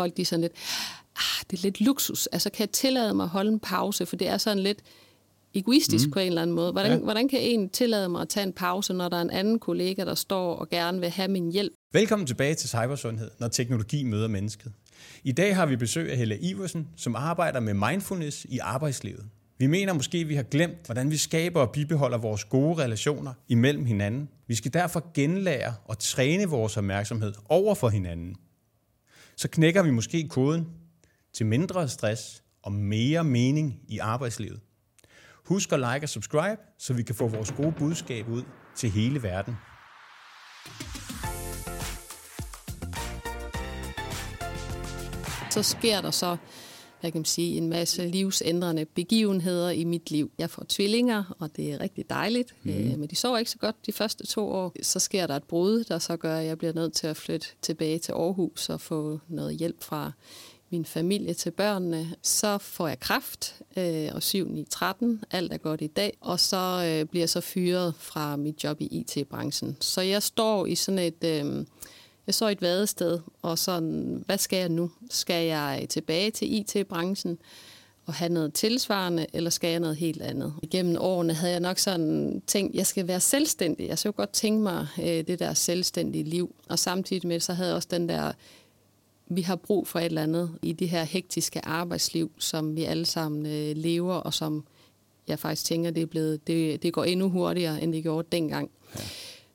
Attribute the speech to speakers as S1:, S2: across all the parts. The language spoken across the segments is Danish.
S1: folk de er sådan lidt, ah, det er lidt luksus. Altså kan jeg tillade mig at holde en pause, for det er sådan lidt egoistisk mm. på en eller anden måde. Hvordan, ja. hvordan kan en tillade mig at tage en pause, når der er en anden kollega, der står og gerne vil have min hjælp?
S2: Velkommen tilbage til Cybersundhed, når teknologi møder mennesket. I dag har vi besøg af Helle Iversen, som arbejder med mindfulness i arbejdslivet. Vi mener måske, at vi har glemt, hvordan vi skaber og bibeholder vores gode relationer imellem hinanden. Vi skal derfor genlære og træne vores opmærksomhed over for hinanden. Så knækker vi måske koden til mindre stress og mere mening i arbejdslivet. Husk at like og subscribe, så vi kan få vores gode budskab ud til hele verden.
S1: Så sker der så hvad kan man sige, en masse livsændrende begivenheder i mit liv. Jeg får tvillinger, og det er rigtig dejligt, mm. øh, men de sover ikke så godt de første to år. Så sker der et brud, der så gør, at jeg bliver nødt til at flytte tilbage til Aarhus og få noget hjælp fra min familie til børnene. Så får jeg kraft, øh, og 7-9-13, alt er godt i dag, og så øh, bliver jeg så fyret fra mit job i IT-branchen. Så jeg står i sådan et... Øh, jeg så et vadested, og sådan, hvad skal jeg nu? Skal jeg tilbage til IT-branchen og have noget tilsvarende, eller skal jeg noget helt andet? Gennem årene havde jeg nok sådan tænkt, jeg skal være selvstændig. Jeg så godt tænke mig øh, det der selvstændige liv, og samtidig med så havde jeg også den der vi har brug for et eller andet i det her hektiske arbejdsliv, som vi alle sammen øh, lever, og som jeg faktisk tænker, det, er blevet, det, det går endnu hurtigere, end det gjorde dengang. Ja.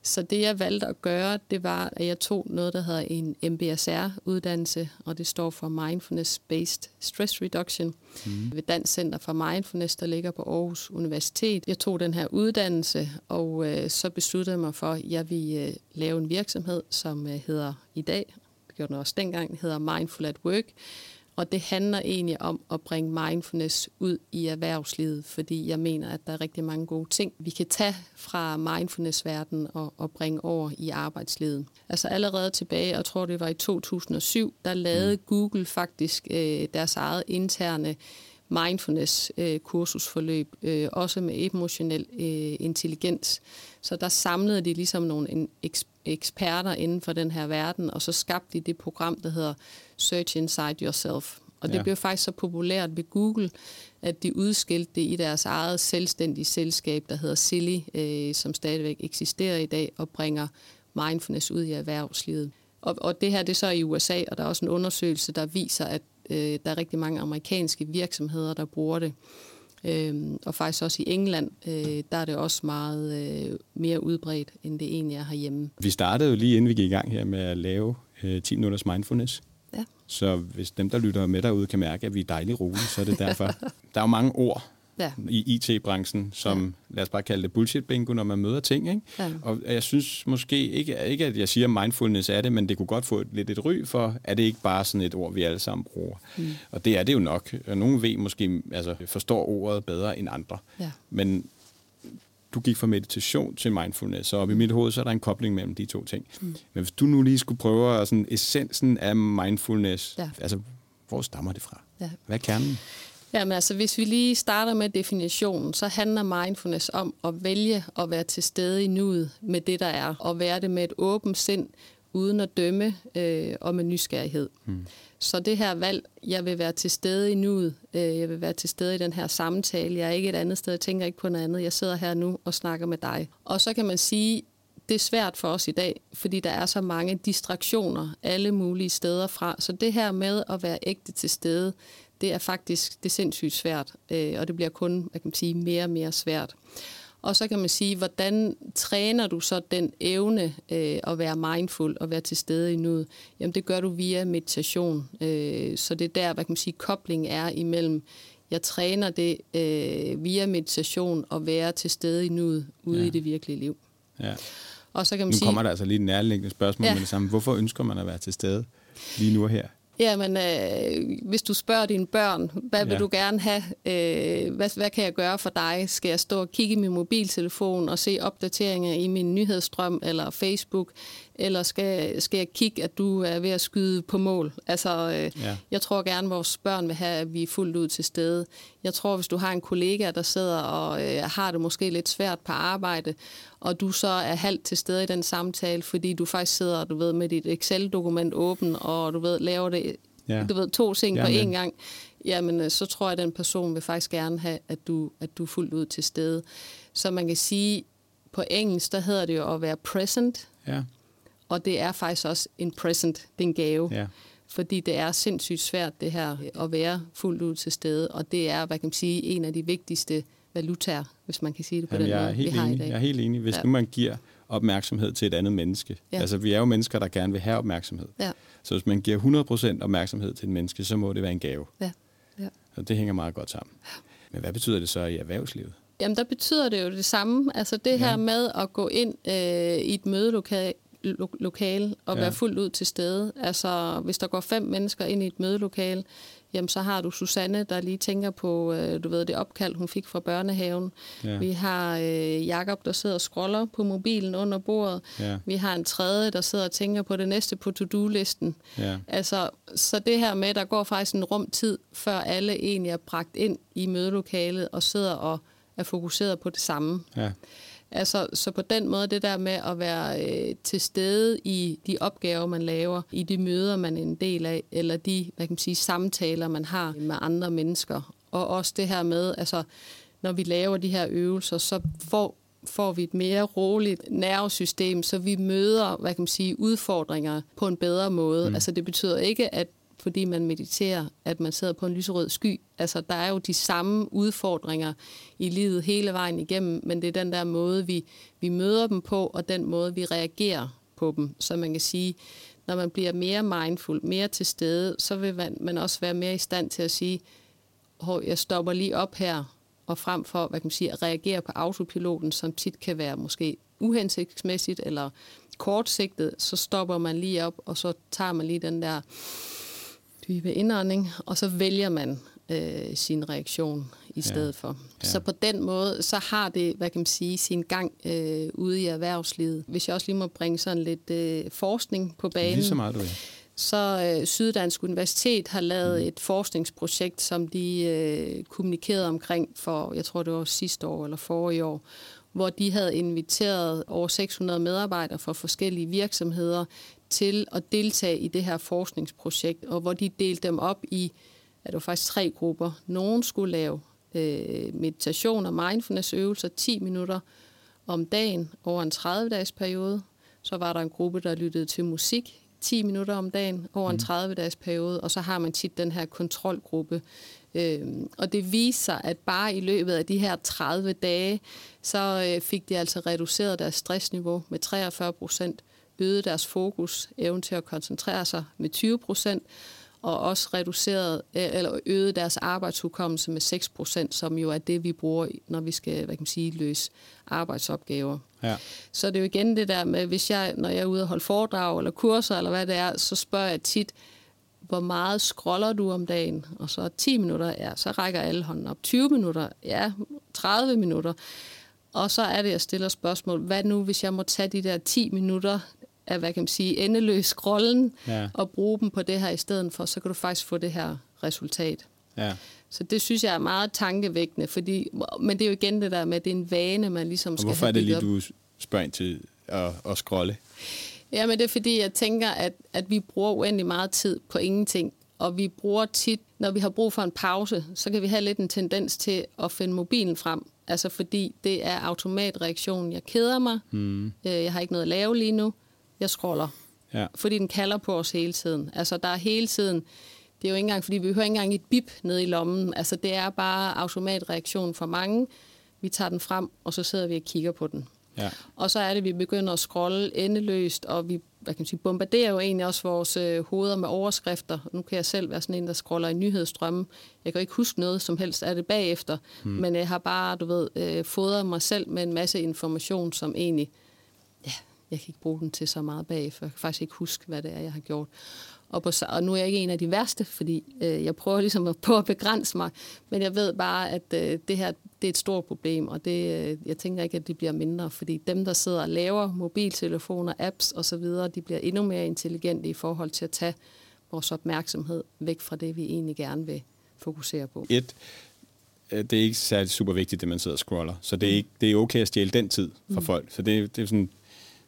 S1: Så det, jeg valgte at gøre, det var, at jeg tog noget, der hedder en MBSR-uddannelse, og det står for Mindfulness-Based Stress Reduction mm. ved Dansk Center for Mindfulness, der ligger på Aarhus Universitet. Jeg tog den her uddannelse, og øh, så besluttede jeg mig for, at jeg ville øh, lave en virksomhed, som øh, hedder i dag, det gjorde den også dengang, hedder Mindful at Work, og det handler egentlig om at bringe mindfulness ud i erhvervslivet, fordi jeg mener, at der er rigtig mange gode ting, vi kan tage fra mindfulness-verdenen og, og bringe over i arbejdslivet. Altså allerede tilbage, jeg tror det var i 2007, der lavede mm. Google faktisk øh, deres eget interne mindfulness-kursusforløb, øh, øh, også med emotionel øh, intelligens. Så der samlede de ligesom nogle en, eksperter inden for den her verden, og så skabte de det program, der hedder Search Inside Yourself. Og det ja. blev faktisk så populært ved Google, at de udskilte det i deres eget selvstændige selskab, der hedder Silly, øh, som stadigvæk eksisterer i dag og bringer mindfulness ud i erhvervslivet. Og, og det her det er så i USA, og der er også en undersøgelse, der viser, at øh, der er rigtig mange amerikanske virksomheder, der bruger det. Øhm, og faktisk også i England, øh, der er det også meget øh, mere udbredt, end det egentlig er herhjemme.
S2: Vi startede jo lige inden vi gik i gang her med at lave øh, 10 minutters mindfulness.
S1: Ja.
S2: Så hvis dem, der lytter med derude, kan mærke, at vi er dejligt rolige, så er det derfor. der er jo mange ord, ja. i IT-branchen, som, ja. lad os bare kalde det bullshit-bingo, når man møder ting. Ikke? Ja. Og jeg synes måske ikke, ikke, at jeg siger, at mindfulness er det, men det kunne godt få et, lidt et ry for, er det ikke bare sådan et ord, vi alle sammen bruger. Mm. Og det er det jo nok. Nogle ved måske, altså forstår ordet bedre end andre. Ja. Men du gik fra meditation til mindfulness, så op i mit hoved, så er der en kobling mellem de to ting. Mm. Men hvis du nu lige skulle prøve sådan essensen af mindfulness, ja. altså hvor stammer det fra? Ja. Hvad er kernen?
S1: Jamen altså, hvis vi lige starter med definitionen, så handler mindfulness om at vælge at være til stede i nuet med det, der er, og være det med et åbent sind, uden at dømme øh, og med nysgerrighed. Hmm. Så det her valg, jeg vil være til stede i nuet, øh, jeg vil være til stede i den her samtale, jeg er ikke et andet sted, jeg tænker ikke på noget andet, jeg sidder her nu og snakker med dig. Og så kan man sige, det er svært for os i dag, fordi der er så mange distraktioner alle mulige steder fra. Så det her med at være ægte til stede, det er faktisk det er sindssygt svært, øh, og det bliver kun hvad kan man sige, mere og mere svært. Og så kan man sige, hvordan træner du så den evne øh, at være mindful og være til stede i nuet? Jamen det gør du via meditation. Øh, så det er der, hvad kan man sige, kobling er imellem, jeg træner det øh, via meditation og være til stede i nuet ude ja. i det virkelige liv.
S2: Ja. Og så kan man nu sige, kommer der altså lige et nærliggende spørgsmål ja. med det samme. Hvorfor ønsker man at være til stede lige nu og her?
S1: Jamen, øh, hvis du spørger dine børn, hvad vil ja. du gerne have? Øh, hvad, hvad kan jeg gøre for dig? Skal jeg stå og kigge i min mobiltelefon og se opdateringer i min nyhedsstrøm eller Facebook? Eller skal, skal jeg kigge, at du er ved at skyde på mål? Altså, øh, ja. jeg tror gerne, at vores børn vil have, at vi er fuldt ud til stede. Jeg tror, hvis du har en kollega, der sidder og øh, har det måske lidt svært på arbejde, og du så er halvt til stede i den samtale, fordi du faktisk sidder, du ved, med dit Excel-dokument åben, og du ved, laver det ja. du ved, to ting på én gang, jamen øh, så tror jeg, at den person vil faktisk gerne have, at du, at du er fuldt ud til stede. Så man kan sige, på engelsk, der hedder det jo at være present. Ja. Og det er faktisk også en present, det er en gave. Ja. Fordi det er sindssygt svært, det her, at være fuldt ud til stede. Og det er, hvad kan man sige, en af de vigtigste valutaer, hvis man kan sige det på
S2: Jamen,
S1: den
S2: måde, vi har enig. i dag. Jeg er helt enig. Hvis ja. nu man giver opmærksomhed til et andet menneske. Ja. Altså, vi er jo mennesker, der gerne vil have opmærksomhed. Ja. Så hvis man giver 100% opmærksomhed til et menneske, så må det være en gave. Ja. Ja. Så det hænger meget godt sammen. Men hvad betyder det så i erhvervslivet?
S1: Jamen, der betyder det jo det samme. Altså det her ja. med at gå ind øh, i et mødelokale lo- lokale og ja. være fuldt ud til stede. Altså, hvis der går fem mennesker ind i et mødelokale, jamen så har du Susanne, der lige tænker på, øh, du ved, det opkald, hun fik fra børnehaven. Ja. Vi har øh, Jakob, der sidder og scroller på mobilen under bordet. Ja. Vi har en tredje, der sidder og tænker på det næste på to-do-listen. Ja. Altså, så det her med, der går faktisk en rum tid, før alle egentlig er bragt ind i mødelokalet og sidder og er fokuseret på det samme. Ja. Altså, så på den måde, det der med at være øh, til stede i de opgaver, man laver, i de møder, man er en del af, eller de hvad kan man sige, samtaler, man har med andre mennesker. Og også det her med, altså, når vi laver de her øvelser, så får får vi et mere roligt nervesystem, så vi møder, hvad kan man sige, udfordringer på en bedre måde. Mm. Altså det betyder ikke, at fordi man mediterer, at man sidder på en lyserød sky. Altså, der er jo de samme udfordringer i livet hele vejen igennem, men det er den der måde, vi, vi møder dem på, og den måde, vi reagerer på dem. Så man kan sige, når man bliver mere mindful, mere til stede, så vil man, man også være mere i stand til at sige, hov, jeg stopper lige op her, og frem for hvad kan man sige, at reagere på autopiloten, som tit kan være måske uhensigtsmæssigt eller kortsigtet, så stopper man lige op, og så tager man lige den der dybe indånding, og så vælger man øh, sin reaktion i stedet ja. for. Ja. Så på den måde, så har det, hvad kan man sige, sin gang øh, ude i erhvervslivet. Hvis jeg også lige må bringe sådan lidt øh, forskning på banen.
S2: Lige så meget, du er.
S1: Så øh, Syddansk Universitet har lavet mm. et forskningsprojekt, som de øh, kommunikerede omkring for, jeg tror det var sidste år eller forrige år, hvor de havde inviteret over 600 medarbejdere fra forskellige virksomheder til at deltage i det her forskningsprojekt, og hvor de delte dem op i, at det var faktisk tre grupper. Nogle skulle lave øh, meditation og mindfulness-øvelser 10 minutter om dagen over en 30-dages periode. Så var der en gruppe, der lyttede til musik 10 minutter om dagen over en 30-dages mm. periode, og så har man tit den her kontrolgruppe. Øhm, og det viser sig, at bare i løbet af de her 30 dage, så øh, fik de altså reduceret deres stressniveau med 43 procent øgede deres fokus, evnen til at koncentrere sig med 20 procent, og også reduceret eller øgede deres arbejdshukommelse med 6 procent, som jo er det, vi bruger, når vi skal hvad kan man sige, løse arbejdsopgaver. Ja. Så det er jo igen det der med, hvis jeg, når jeg er ude og holde foredrag eller kurser, eller hvad det er, så spørger jeg tit, hvor meget scroller du om dagen? Og så 10 minutter, ja, så rækker alle hånden op. 20 minutter, ja, 30 minutter. Og så er det, jeg stiller spørgsmål, hvad nu, hvis jeg må tage de der 10 minutter af, hvad kan man sige, endeløs scrollen, ja. og bruge dem på det her i stedet for, så kan du faktisk få det her resultat. Ja. Så det synes jeg er meget tankevækkende, fordi, men det er jo igen det der med, at det er en vane, man ligesom og skal
S2: hvorfor er det lige, op. du spørger ind til at, at scrolle?
S1: Ja, men det er fordi, jeg tænker, at, at vi bruger uendelig meget tid på ingenting, og vi bruger tit, når vi har brug for en pause, så kan vi have lidt en tendens til at finde mobilen frem. Altså fordi det er automatreaktionen. Jeg keder mig, mm. jeg har ikke noget at lave lige nu, jeg scroller. Ja. Fordi den kalder på os hele tiden. Altså, der er hele tiden... Det er jo ikke engang, fordi vi hører ikke engang et bip ned i lommen. Altså, det er bare automatreaktion for mange. Vi tager den frem, og så sidder vi og kigger på den. Ja. Og så er det, at vi begynder at scrolle endeløst, og vi hvad kan man sige, bombarderer jo egentlig også vores øh, hoveder med overskrifter. Nu kan jeg selv være sådan en, der scroller i nyhedsstrømme. Jeg kan ikke huske noget som helst af det bagefter, hmm. men jeg har bare, du ved, øh, fodret mig selv med en masse information, som egentlig jeg kan ikke bruge den til så meget bagefter. Jeg kan faktisk ikke huske, hvad det er, jeg har gjort. Og, på, og nu er jeg ikke en af de værste, fordi øh, jeg prøver ligesom at, på at begrænse mig, men jeg ved bare, at øh, det her det er et stort problem, og det, øh, jeg tænker ikke, at det bliver mindre, fordi dem, der sidder og laver mobiltelefoner, apps osv., de bliver endnu mere intelligente i forhold til at tage vores opmærksomhed væk fra det, vi egentlig gerne vil fokusere på.
S2: Et, øh, det er ikke særlig super vigtigt, det man sidder og scroller, så det er, mm. ikke, det er okay at stjæle den tid fra mm. folk. Så det, det er sådan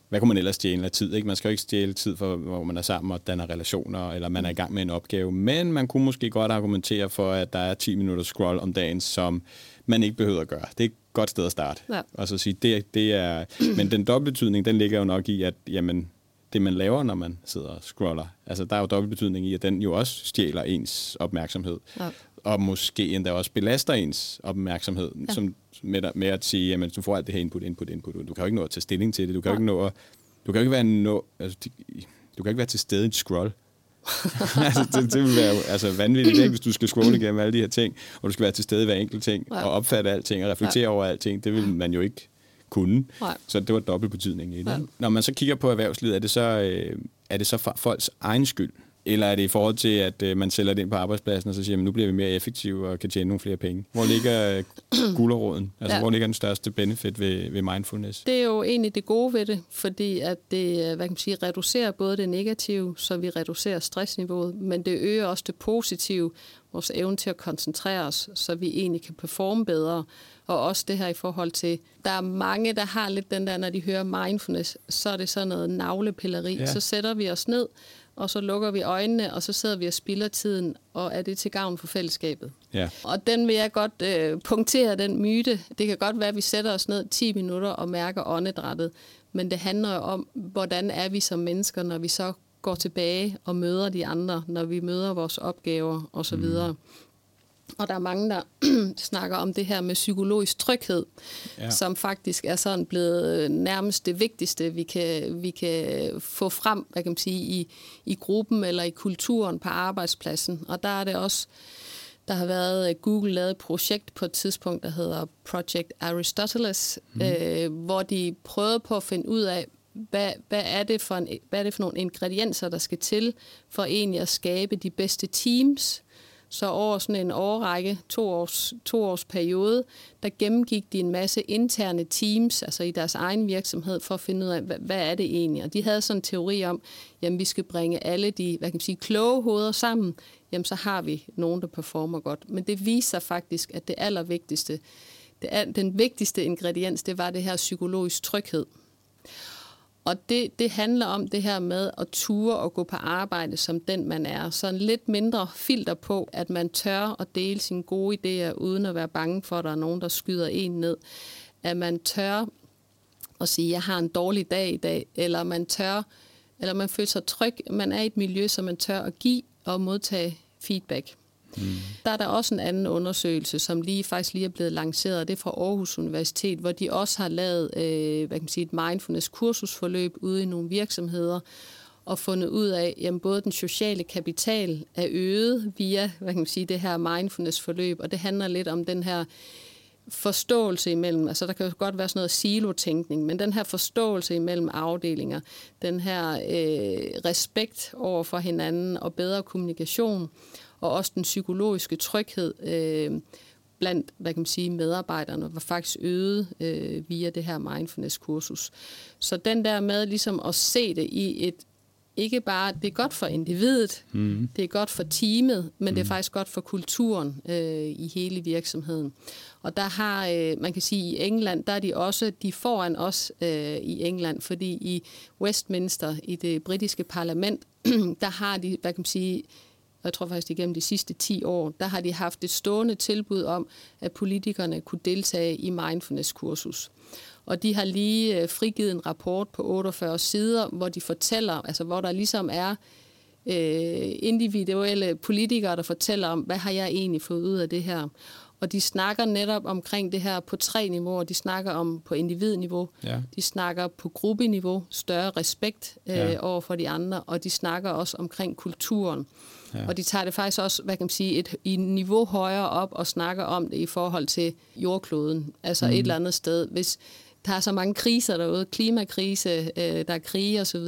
S2: hvad kunne man ellers stjæle af tid? Ikke? Man skal jo ikke stjæle tid, for, hvor man er sammen og danner relationer, eller man er i gang med en opgave. Men man kunne måske godt argumentere for, at der er 10 minutter scroll om dagen, som man ikke behøver at gøre. Det er et godt sted at starte. Ja. Og så sige, det, det er... Men den dobbeltbetydning, den ligger jo nok i, at jamen, det, man laver, når man sidder og scroller, altså der er jo dobbeltbetydning i, at den jo også stjæler ens opmærksomhed. Ja. Og måske endda også belaster ens opmærksomhed, ja. som med, med at sige, jamen, du får alt det her input, input, input. Du kan jo ikke nå at tage stilling til det. Du kan jo ikke nå at, du kan jo ikke være nå, altså, du kan ikke være til stede i et scroll. altså, det, det vil være altså, vanvittigt, ikke, hvis du skal scrolle igennem alle de her ting, og du skal være til stede i hver enkelt ting, ja. og opfatte alting, og reflektere ja. over alting. Det vil man jo ikke kunne. Nej. Så det var dobbelt betydning i det. Ja. Når man så kigger på erhvervslivet, er det så, øh, er det så for folks egen skyld? Eller er det i forhold til, at øh, man sælger det ind på arbejdspladsen, og så siger man, nu bliver vi mere effektive og kan tjene nogle flere penge? Hvor ligger øh, guleroden? Altså, ja. hvor ligger den største benefit ved, ved mindfulness?
S1: Det er jo egentlig det gode ved det, fordi at det hvad kan man sige, reducerer både det negative, så vi reducerer stressniveauet, men det øger også det positive, vores evne til at koncentrere os, så vi egentlig kan performe bedre. Og også det her i forhold til, der er mange, der har lidt den der, når de hører mindfulness, så er det sådan noget navlepilleri. Ja. Så sætter vi os ned, og så lukker vi øjnene, og så sidder vi og spilder tiden, og er det til gavn for fællesskabet. Ja. Og den vil jeg godt øh, punktere, den myte. Det kan godt være, at vi sætter os ned 10 minutter og mærker åndedrættet, men det handler jo om, hvordan er vi som mennesker, når vi så går tilbage og møder de andre, når vi møder vores opgaver osv. Mm. Og der er mange, der snakker om det her med psykologisk tryghed, ja. som faktisk er sådan blevet øh, nærmest det vigtigste, vi kan, vi kan få frem hvad kan man sige, i, i gruppen eller i kulturen på arbejdspladsen. Og der er det også, der har været, øh, Google lavet et projekt på et tidspunkt, der hedder Project Aristoteles, mm. øh, hvor de prøvede på at finde ud af, hvad, hvad, er det for en, hvad er det for nogle ingredienser, der skal til for egentlig at skabe de bedste teams, så over sådan en årrække, to års, to års periode, der gennemgik de en masse interne teams, altså i deres egen virksomhed, for at finde ud af, hvad, hvad er det egentlig? Og de havde sådan en teori om, jamen vi skal bringe alle de, hvad kan man sige, kloge hoveder sammen, jamen så har vi nogen, der performer godt. Men det viser faktisk, at det allervigtigste, det den vigtigste ingrediens, det var det her psykologisk tryghed. Og det, det handler om det her med at ture og gå på arbejde som den, man er. Så en lidt mindre filter på, at man tør at dele sine gode idéer, uden at være bange for, at der er nogen, der skyder en ned. At man tør at sige, jeg har en dårlig dag i dag, eller man tør, eller man føler sig tryg, man er i et miljø, som man tør at give og modtage feedback. Mm. Der er der også en anden undersøgelse, som lige faktisk lige er blevet lanceret, det er fra Aarhus Universitet, hvor de også har lavet øh, hvad kan man sige, et mindfulness-kursusforløb ude i nogle virksomheder, og fundet ud af, at både den sociale kapital er øget via hvad kan man sige, det her mindfulness-forløb, og det handler lidt om den her forståelse imellem, altså der kan jo godt være sådan noget silotænkning, men den her forståelse imellem afdelinger, den her øh, respekt over for hinanden og bedre kommunikation, og også den psykologiske tryghed øh, blandt hvad kan man sige, medarbejderne var faktisk øget øh, via det her mindfulness-kursus. Så den der med ligesom at se det i et ikke bare, det er godt for individet, mm. det er godt for teamet, men mm. det er mm. faktisk godt for kulturen øh, i hele virksomheden. Og der har, øh, man kan sige, i England, der er de også, de foran os øh, i England, fordi i Westminster, i det britiske parlament, der har de, hvad kan man sige, jeg tror faktisk igennem de sidste 10 år, der har de haft et stående tilbud om, at politikerne kunne deltage i mindfulness-kursus. Og de har lige øh, frigivet en rapport på 48 sider, hvor de fortæller, altså hvor der ligesom er øh, individuelle politikere, der fortæller om, hvad har jeg egentlig fået ud af det her. Og de snakker netop omkring det her på tre niveauer. De snakker om på individniveau, ja. de snakker på gruppeniveau, større respekt øh, ja. over for de andre, og de snakker også omkring kulturen. Ja. Og de tager det faktisk også, hvad kan man sige, et, i niveau højere op og snakker om det i forhold til jordkloden. Altså mm. et eller andet sted. Hvis, der er så mange kriser derude, klimakrise, øh, der er krige osv.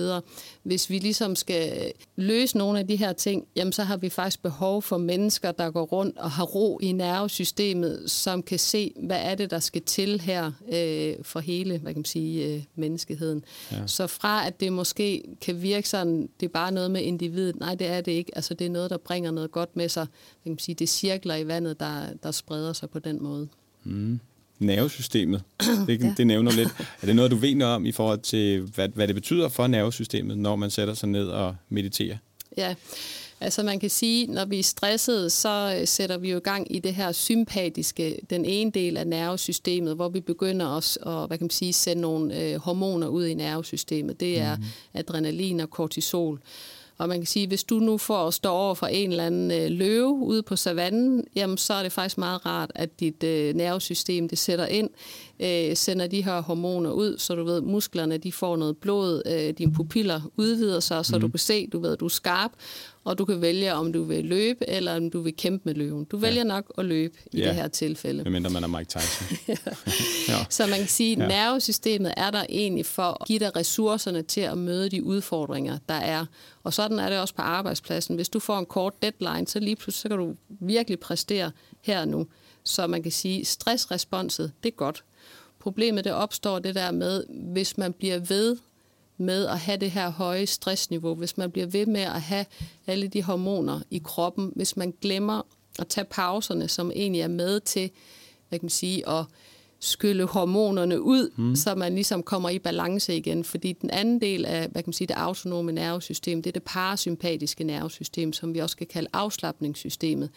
S1: Hvis vi ligesom skal løse nogle af de her ting, jamen så har vi faktisk behov for mennesker, der går rundt og har ro i nervesystemet, som kan se, hvad er det, der skal til her øh, for hele, hvad kan man sige, øh, menneskeheden. Ja. Så fra at det måske kan virke sådan, det er bare noget med individet, nej, det er det ikke. Altså det er noget, der bringer noget godt med sig. Hvad kan man sige, det cirkler i vandet, der, der spreder sig på den måde.
S2: Mm. Nervesystemet. Det, ja. det nævner lidt. Er det noget, du ved noget om i forhold til, hvad, hvad det betyder for nervesystemet, når man sætter sig ned og mediterer?
S1: Ja, Altså man kan sige, når vi er stressede, så øh, sætter vi jo gang i det her sympatiske, den ene del af nervesystemet, hvor vi begynder også at hvad kan man sige, sende nogle øh, hormoner ud i nervesystemet. Det er mm. adrenalin og kortisol. Og man kan sige, hvis du nu får at stå over for en eller anden øh, løve ude på savannen, jamen så er det faktisk meget rart, at dit øh, nervesystem det sætter ind, øh, sender de her hormoner ud, så du ved, musklerne de får noget blod, øh, dine pupiller udvider sig, så mm. du mhm. kan se, du ved, du er skarp, og du kan vælge, om du vil løbe, eller om du vil kæmpe med løven. Du vælger ja. nok at løbe i ja. det her tilfælde.
S2: Medmindre man er Mike Tyson.
S1: ja. Så man kan sige, at ja. nervesystemet er der egentlig for at give dig ressourcerne til at møde de udfordringer, der er. Og sådan er det også på arbejdspladsen. Hvis du får en kort deadline, så lige pludselig så kan du virkelig præstere her nu. Så man kan sige, stressresponset, det er godt. Problemet det opstår det der med, hvis man bliver ved med at have det her høje stressniveau, hvis man bliver ved med at have alle de hormoner i kroppen, hvis man glemmer at tage pauserne, som egentlig er med til, hvad kan man sige, at skylle hormonerne ud, mm. så man ligesom kommer i balance igen. Fordi den anden del af hvad kan man sige, det autonome nervesystem, det er det parasympatiske nervesystem, som vi også skal kalde afslappningssystemet.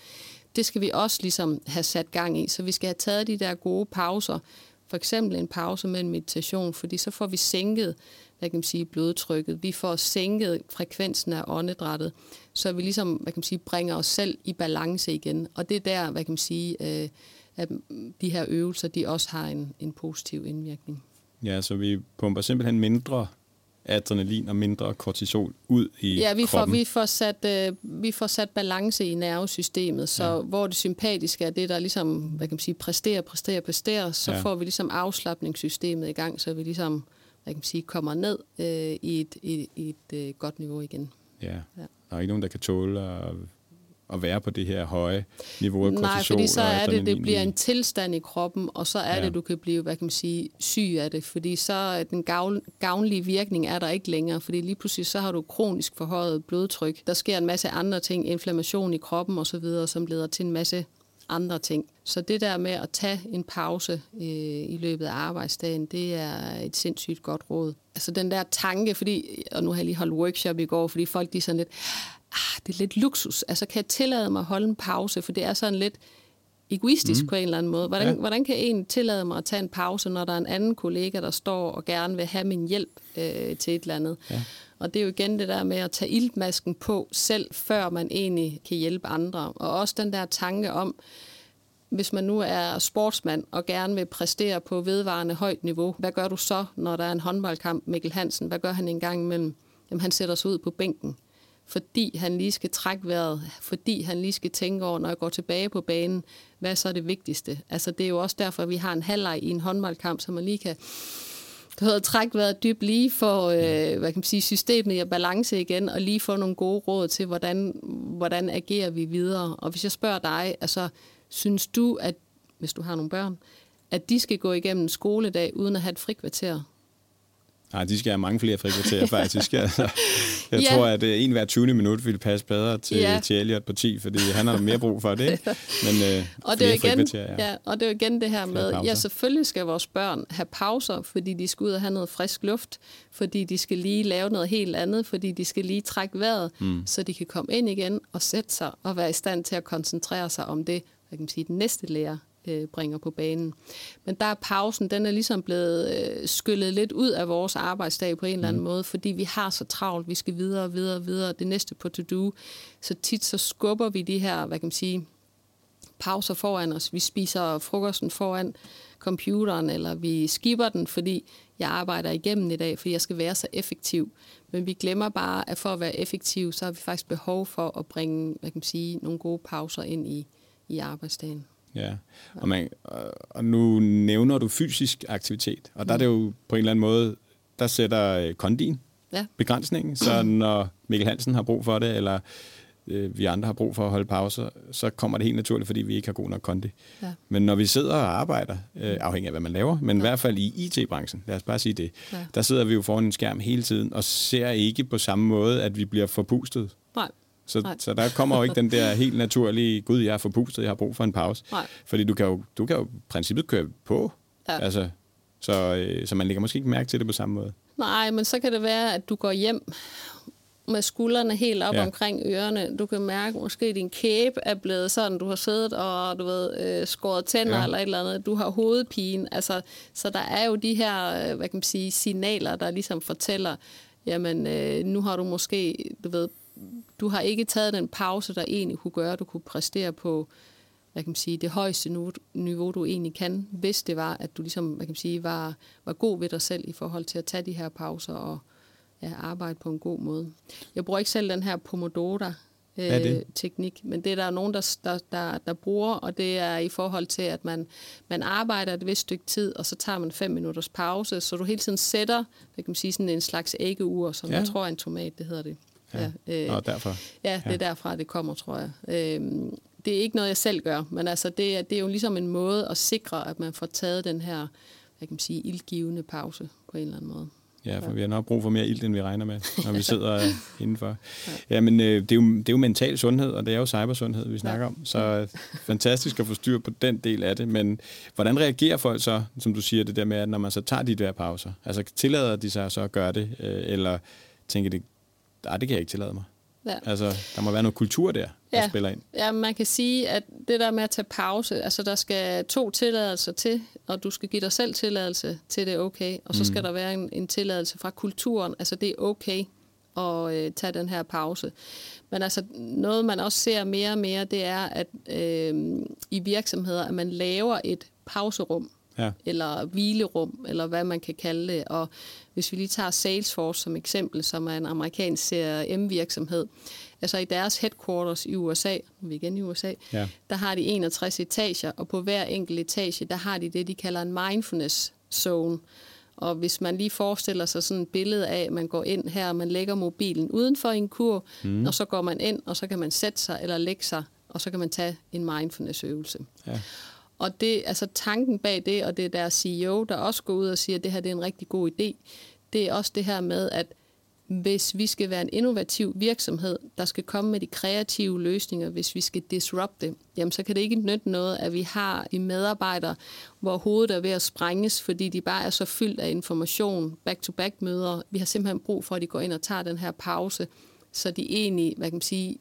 S1: Det skal vi også ligesom have sat gang i, så vi skal have taget de der gode pauser, for eksempel en pause med en meditation, fordi så får vi sænket hvad kan man sige, blodtrykket. Vi får sænket frekvensen af åndedrættet, så vi ligesom hvad kan man sige, bringer os selv i balance igen. Og det er der, hvad kan man sige, øh, at de her øvelser, de også har en, en positiv indvirkning.
S2: Ja, så vi pumper simpelthen mindre adrenalin og mindre kortisol ud i
S1: Ja, vi
S2: kroppen.
S1: får, vi får, sat, øh, vi får sat balance i nervesystemet, så ja. hvor det sympatiske er det, der ligesom, hvad kan man sige, præsterer, præsterer, præsterer, så ja. får vi ligesom afslappningssystemet i gang, så vi ligesom hvad kan man sige, kommer ned øh, i et, i, i et øh, godt niveau igen.
S2: Ja. ja, der er ikke nogen, der kan tåle at, at være på det her høje niveau af.
S1: Nej, fordi så er det, det bliver en tilstand i kroppen, og så er ja. det, du kan blive, hvad kan man sige, syg af det, fordi så den gavn, gavnlige virkning er der ikke længere, fordi lige pludselig så har du kronisk forhøjet blodtryk. Der sker en masse andre ting, inflammation i kroppen osv., som leder til en masse andre ting. Så det der med at tage en pause øh, i løbet af arbejdsdagen, det er et sindssygt godt råd. Altså den der tanke, fordi, og nu har jeg lige holdt workshop i går, fordi folk de er sådan lidt, ah, det er lidt luksus. Altså kan jeg tillade mig at holde en pause, for det er sådan lidt egoistisk mm. på en eller anden måde. Hvordan, ja. hvordan kan en tillade mig at tage en pause, når der er en anden kollega, der står og gerne vil have min hjælp øh, til et eller andet? Ja. Og det er jo igen det der med at tage iltmasken på selv, før man egentlig kan hjælpe andre. Og også den der tanke om, hvis man nu er sportsmand og gerne vil præstere på vedvarende højt niveau, hvad gør du så, når der er en håndboldkamp? Mikkel Hansen, hvad gør han en gang imellem? Jamen, han sætter sig ud på bænken, fordi han lige skal trække vejret, fordi han lige skal tænke over, når jeg går tilbage på banen, hvad er så det vigtigste? Altså, det er jo også derfor, at vi har en halvleg i en håndboldkamp, så man lige kan du havde træk været dybt lige for øh, hvad kan man sige, systemet i balance igen, og lige få nogle gode råd til, hvordan, hvordan agerer vi videre. Og hvis jeg spørger dig, altså, synes du, at hvis du har nogle børn, at de skal gå igennem en skoledag uden at have et frikvarter?
S2: Nej, de skal have mange flere frikvarterer faktisk. Altså, jeg ja. tror, at øh, en hver 20. minut ville passe bedre til, ja. til Elliot på 10, fordi han har mere brug for det. Ikke? Men øh,
S1: og det er igen, ja. ja. og det er jo igen det her med, ja, selvfølgelig skal vores børn have pauser, fordi de skal ud og have noget frisk luft, fordi de skal lige lave noget helt andet, fordi de skal lige trække vejret, mm. så de kan komme ind igen og sætte sig og være i stand til at koncentrere sig om det, hvad kan man sige, den næste lærer øh, bringer på banen. Men der er pausen, den er ligesom blevet øh, skyllet lidt ud af vores arbejdsdag på en eller anden mm. måde, fordi vi har så travlt, vi skal videre, videre, videre, det næste på to-do. Så tit så skubber vi de her, hvad kan man sige, pauser foran os. Vi spiser frokosten foran computeren, eller vi skipper den, fordi jeg arbejder igennem i dag, fordi jeg skal være så effektiv. Men vi glemmer bare, at for at være effektiv, så har vi faktisk behov for at bringe hvad kan man sige, nogle gode pauser ind i, i arbejdsdagen.
S2: Ja, og, man, og nu nævner du fysisk aktivitet, og der er det jo på en eller anden måde, der sætter øh, kondien ja. begrænsningen, så når Mikkel Hansen har brug for det, eller øh, vi andre har brug for at holde pauser, så kommer det helt naturligt, fordi vi ikke har god nok kondi. Ja. Men når vi sidder og arbejder, øh, afhængig af hvad man laver, men ja. i hvert fald i IT-branchen, lad os bare sige det, ja. der sidder vi jo foran en skærm hele tiden og ser ikke på samme måde, at vi bliver forpustet. Nej. Så, så der kommer jo ikke den der helt naturlige, gud, jeg er forpustet, jeg har brug for en pause. Nej. Fordi du kan jo, du kan jo i princippet køre på. Ja. Altså, så, øh, så man lægger måske ikke mærke til det på samme måde.
S1: Nej, men så kan det være, at du går hjem med skuldrene helt op ja. omkring ørerne. Du kan mærke, at måske din kæbe er blevet sådan, du har siddet og du ved, øh, skåret tænder ja. eller et eller andet. Du har hovedpine. Altså, så der er jo de her øh, hvad kan man sige, signaler, der ligesom fortæller, jamen øh, nu har du måske, du ved, du har ikke taget den pause, der egentlig kunne gøre, at du kunne præstere på hvad kan man sige, det højeste niveau, du egentlig kan, hvis det var, at du ligesom, hvad kan man sige, var, var god ved dig selv i forhold til at tage de her pauser og ja, arbejde på en god måde. Jeg bruger ikke selv den her Pomodoro, øh, men det er der nogen, der, der, der, der bruger, og det er i forhold til, at man, man arbejder et vist stykke tid, og så tager man fem minutters pause, så du hele tiden sætter, hvad kan man sige, sådan en slags æggeur, som ja. jeg tror er en tomat, det hedder det.
S2: Ja, ja, øh, Nå, derfor.
S1: ja det er derfra, det kommer, tror jeg. Øh, det er ikke noget, jeg selv gør, men altså, det, er, det er jo ligesom en måde at sikre, at man får taget den her, hvad kan man sige, ildgivende pause på en eller anden måde.
S2: Ja, for vi har nok brug for mere ild, end vi regner med, når vi sidder indenfor. Ja, men øh, det, er jo, det er jo mental sundhed, og det er jo cybersundhed, vi snakker ja. om. Så øh, fantastisk at få styr på den del af det. Men hvordan reagerer folk så, som du siger, det der med, at når man så tager de der pauser? Altså tillader de sig så at gøre det, øh, eller tænker de, nej, det kan jeg ikke tillade mig? Ja. Altså, der må være noget kultur der, der ja. spiller ind.
S1: Ja, man kan sige, at det der med at tage pause, altså der skal to tilladelser til, og du skal give dig selv tilladelse til det okay, og så mm. skal der være en, en tilladelse fra kulturen, altså det er okay at øh, tage den her pause. Men altså noget, man også ser mere og mere, det er, at øh, i virksomheder, at man laver et pauserum, ja. eller hvilerum, eller hvad man kan kalde det. Og hvis vi lige tager Salesforce som eksempel, som er en amerikansk CRM-virksomhed, altså i deres headquarters i USA, vi igen i USA, ja. der har de 61 etager, og på hver enkelt etage, der har de det, de kalder en mindfulness zone. Og hvis man lige forestiller sig sådan et billede af, at man går ind her, og man lægger mobilen uden for en kur, mm. og så går man ind, og så kan man sætte sig eller lægge sig, og så kan man tage en mindfulness-øvelse. Ja. Og det, altså tanken bag det, og det er deres CEO, der også går ud og siger, at det her det er en rigtig god idé, det er også det her med, at hvis vi skal være en innovativ virksomhed, der skal komme med de kreative løsninger, hvis vi skal disrupte, jamen så kan det ikke nytte noget, at vi har i medarbejdere, hvor hovedet er ved at sprænges, fordi de bare er så fyldt af information, back-to-back møder. Vi har simpelthen brug for, at de går ind og tager den her pause, så de egentlig, hvad kan man sige,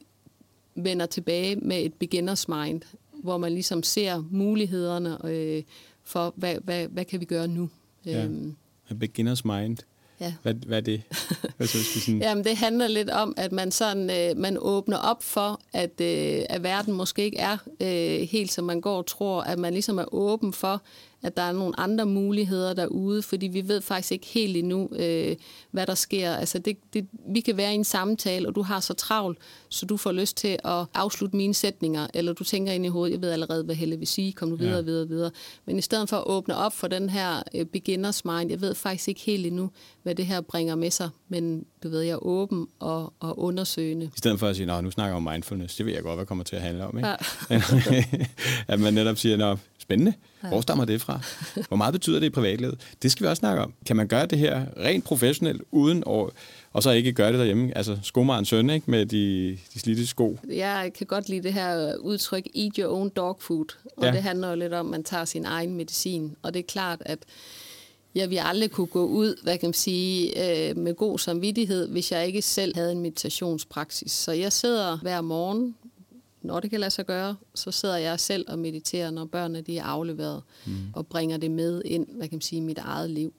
S1: vender tilbage med et beginners mind, hvor man ligesom ser mulighederne øh, for, hvad, hvad, hvad kan vi gøre nu.
S2: Ja. Øhm. A beginner's mind. Ja. Hvad, hvad er det?
S1: Hvad så skal sådan... Jamen, det handler lidt om, at man sådan øh, man åbner op for, at, øh, at verden måske ikke er øh, helt som man går og tror, at man ligesom er åben for, at der er nogle andre muligheder derude, fordi vi ved faktisk ikke helt endnu, øh, hvad der sker. Altså det, det, vi kan være i en samtale, og du har så travlt, så du får lyst til at afslutte mine sætninger, eller du tænker ind i hovedet, jeg ved allerede, hvad Helle vil sige, kom nu videre, ja. videre, videre. Men i stedet for at åbne op for den her øh, beginners mind, jeg ved faktisk ikke helt endnu, hvad det her bringer med sig, men du ved, jeg er åben og, og undersøgende.
S2: I stedet for at sige, nu snakker jeg om mindfulness, det ved jeg godt, hvad kommer til at handle om. Ikke? Ja. at man netop siger, spændende, hvor stammer det fra? Hvor meget betyder det i privatlivet? Det skal vi også snakke om. Kan man gøre det her rent professionelt, uden at, og så ikke gøre det derhjemme? Altså skomarens søn, ikke? Med de, de slidte sko.
S1: Jeg kan godt lide det her udtryk, eat your own dog food. Og ja. det handler jo lidt om, at man tager sin egen medicin. Og det er klart, at jeg ville aldrig kunne gå ud, hvad kan man sige, øh, med god samvittighed, hvis jeg ikke selv havde en meditationspraksis. Så jeg sidder hver morgen når det kan lade sig gøre, så sidder jeg selv og mediterer, når børnene de er afleveret, mm. og bringer det med ind, hvad kan man sige, i mit eget liv.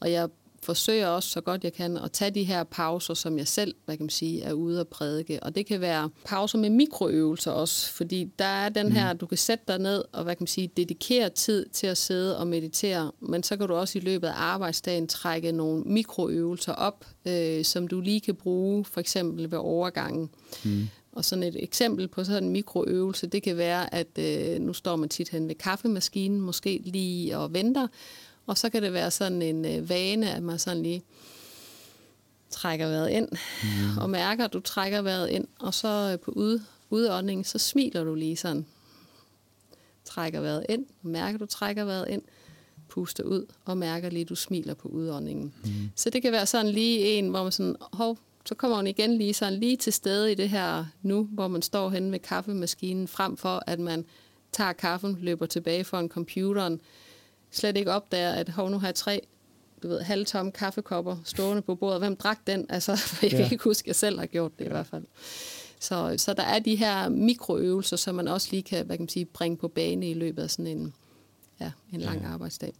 S1: Og jeg forsøger også så godt jeg kan at tage de her pauser, som jeg selv, hvad kan man sige, er ude at prædike. Og det kan være pauser med mikroøvelser også, fordi der er den her, mm. du kan sætte dig ned og, hvad kan man sige, dedikere tid til at sidde og meditere, men så kan du også i løbet af arbejdsdagen trække nogle mikroøvelser op, øh, som du lige kan bruge, for eksempel ved overgangen. Mm. Og sådan et eksempel på sådan en mikroøvelse, det kan være, at øh, nu står man tit hen ved kaffemaskinen, måske lige og venter, og så kan det være sådan en øh, vane, at man sådan lige trækker vejret ind, mm. og mærker, at du trækker vejret ind, og så øh, på ud, udåndingen, så smiler du lige sådan. Trækker vejret ind, og mærker, du trækker vejret ind, puster ud, og mærker lige, at du smiler på udåndingen. Mm. Så det kan være sådan lige en, hvor man sådan, hov, så kommer hun igen lige sådan lige til stede i det her nu, hvor man står henne med kaffemaskinen, frem for at man tager kaffen, løber tilbage foran computeren, slet ikke opdager, at hov, nu har jeg tre du ved, halvtomme kaffekopper stående på bordet. Hvem drak den? Altså, jeg kan ja. ikke huske, at jeg selv har gjort det ja. i hvert fald. Så, så der er de her mikroøvelser, som man også lige kan, hvad kan man sige, bringe på bane i løbet af sådan en, ja, en lang ja. arbejdsdag.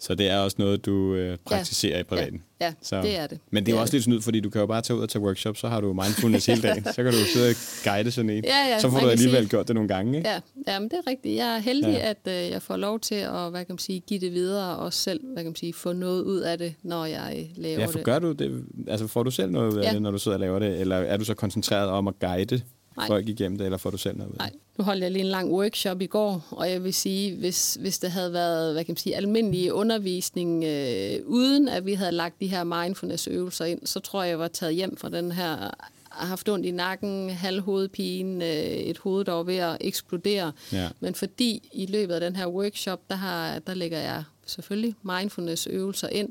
S2: Så det er også noget, du øh, praktiserer ja. i privaten?
S1: Ja, ja så. det er det.
S2: Men det er
S1: det
S2: også lidt snyd, fordi du kan jo bare tage ud og tage workshop, så har du mindfulness hele dagen. Så kan du sidde og guide sådan en.
S1: Ja, ja,
S2: så får du alligevel sige, gjort det nogle gange, ikke?
S1: Ja, ja men det er rigtigt. Jeg er heldig, ja. at øh, jeg får lov til at hvad kan man sige, give det videre, og selv hvad kan man sige, få noget ud af det, når jeg laver
S2: ja, for
S1: det.
S2: gør du det? Altså får du selv noget ud af ja. det, når du sidder og laver det? Eller er du så koncentreret om at guide Nej. folk igennem det, eller får du selv noget ud
S1: Nej, nu holdt jeg lige en lang workshop i går, og jeg vil sige, hvis, hvis det havde været hvad kan man sige, almindelig undervisning, øh, uden at vi havde lagt de her mindfulness-øvelser ind, så tror jeg, jeg var taget hjem fra den her har haft ondt i nakken, halvhovedpine, øh, et hoved, der var ved at eksplodere. Ja. Men fordi i løbet af den her workshop, der, har, der lægger jeg selvfølgelig mindfulness-øvelser ind,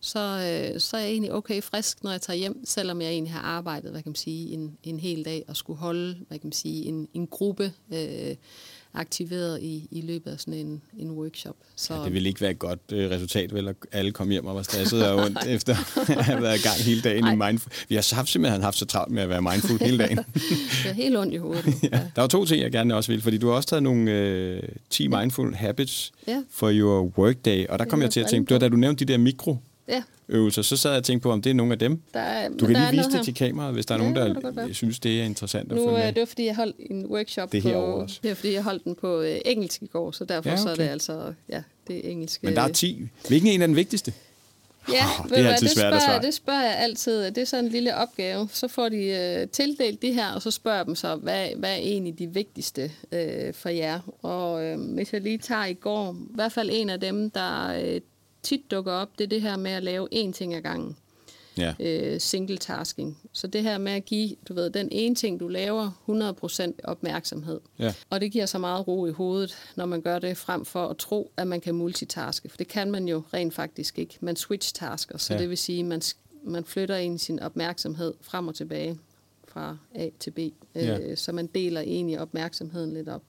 S1: så, øh, så er jeg egentlig okay frisk, når jeg tager hjem, selvom jeg egentlig har arbejdet, hvad kan man sige, en, en hel dag og skulle holde, hvad kan man sige, en, en gruppe øh, aktiveret i, i løbet af sådan en, en workshop.
S2: Så, ja, det ville ikke være et godt øh, resultat, vel, at alle kom hjem og var stresset og ondt efter at have været i gang hele dagen Ej. i mindful. Vi har haft simpelthen haft så travlt med at være mindful hele dagen.
S1: det er helt ondt i hovedet. ja.
S2: ja. Der var to ting, jeg gerne også vil, fordi du har også taget nogle øh, 10 mindful habits ja. for your workday, og der kom jeg til at tænke, det var da du nævnte de der mikro ja. øvelser, så sad jeg og tænkte på, om det er nogle af dem. Der er, du kan lige vise det til kameraet, hvis der er ja, nogen, der synes, det er interessant at
S1: nu,
S2: følge
S1: med. Det var, fordi jeg holdt en workshop
S2: det
S1: på...
S2: Også.
S1: Det var, fordi jeg holdt den på øh, engelsk i går, så derfor ja, okay. så er det altså... Ja, det er engelsk.
S2: Men der er 10. Hvilken en er den vigtigste?
S1: Ja, oh, det er altid det svært spørger, at Det spørger jeg altid. Det er sådan en lille opgave. Så får de øh, tildelt det her, og så spørger jeg dem så, hvad, hvad er egentlig de vigtigste øh, for jer? Og øh, hvis jeg lige tager i går, i hvert fald en af dem, der øh, tit dukker op, det er det her med at lave én ting ad gangen. Ja. Øh, single tasking. Så det her med at give, du ved, den ene ting, du laver, 100% opmærksomhed. Ja. Og det giver så meget ro i hovedet, når man gør det, frem for at tro, at man kan multitaske. For det kan man jo rent faktisk ikke. Man switch-tasker, så ja. det vil sige, man, man flytter ind sin opmærksomhed frem og tilbage fra A til B. Ja. Øh, så man deler egentlig opmærksomheden lidt op.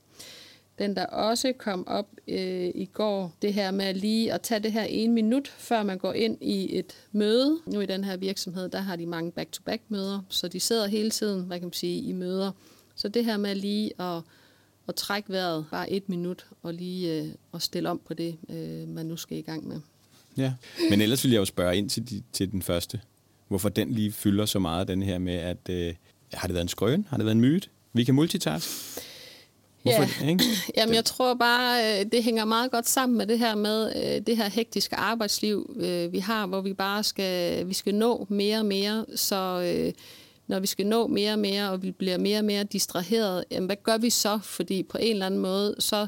S1: Den, der også kom op øh, i går, det her med lige at tage det her en minut, før man går ind i et møde. Nu i den her virksomhed, der har de mange back-to-back-møder, så de sidder hele tiden, hvad kan man sige, i møder. Så det her med lige at, at trække vejret bare et minut, og lige øh, at stille om på det, øh, man nu skal i gang med.
S2: Ja, men ellers vil jeg jo spørge ind til, de, til den første. Hvorfor den lige fylder så meget, den her med, at øh, har det været en skrøn? Har det været en myte? Vi kan multitaske?
S1: Hvorfor, ja. ikke? Jamen, jeg tror bare, øh, det hænger meget godt sammen med det her med øh, det her hektiske arbejdsliv, øh, vi har, hvor vi bare skal, vi skal nå mere og mere. Så når vi skal nå mere og mere, og vi bliver mere og mere distraheret, jamen, hvad gør vi så? Fordi på en eller anden måde, så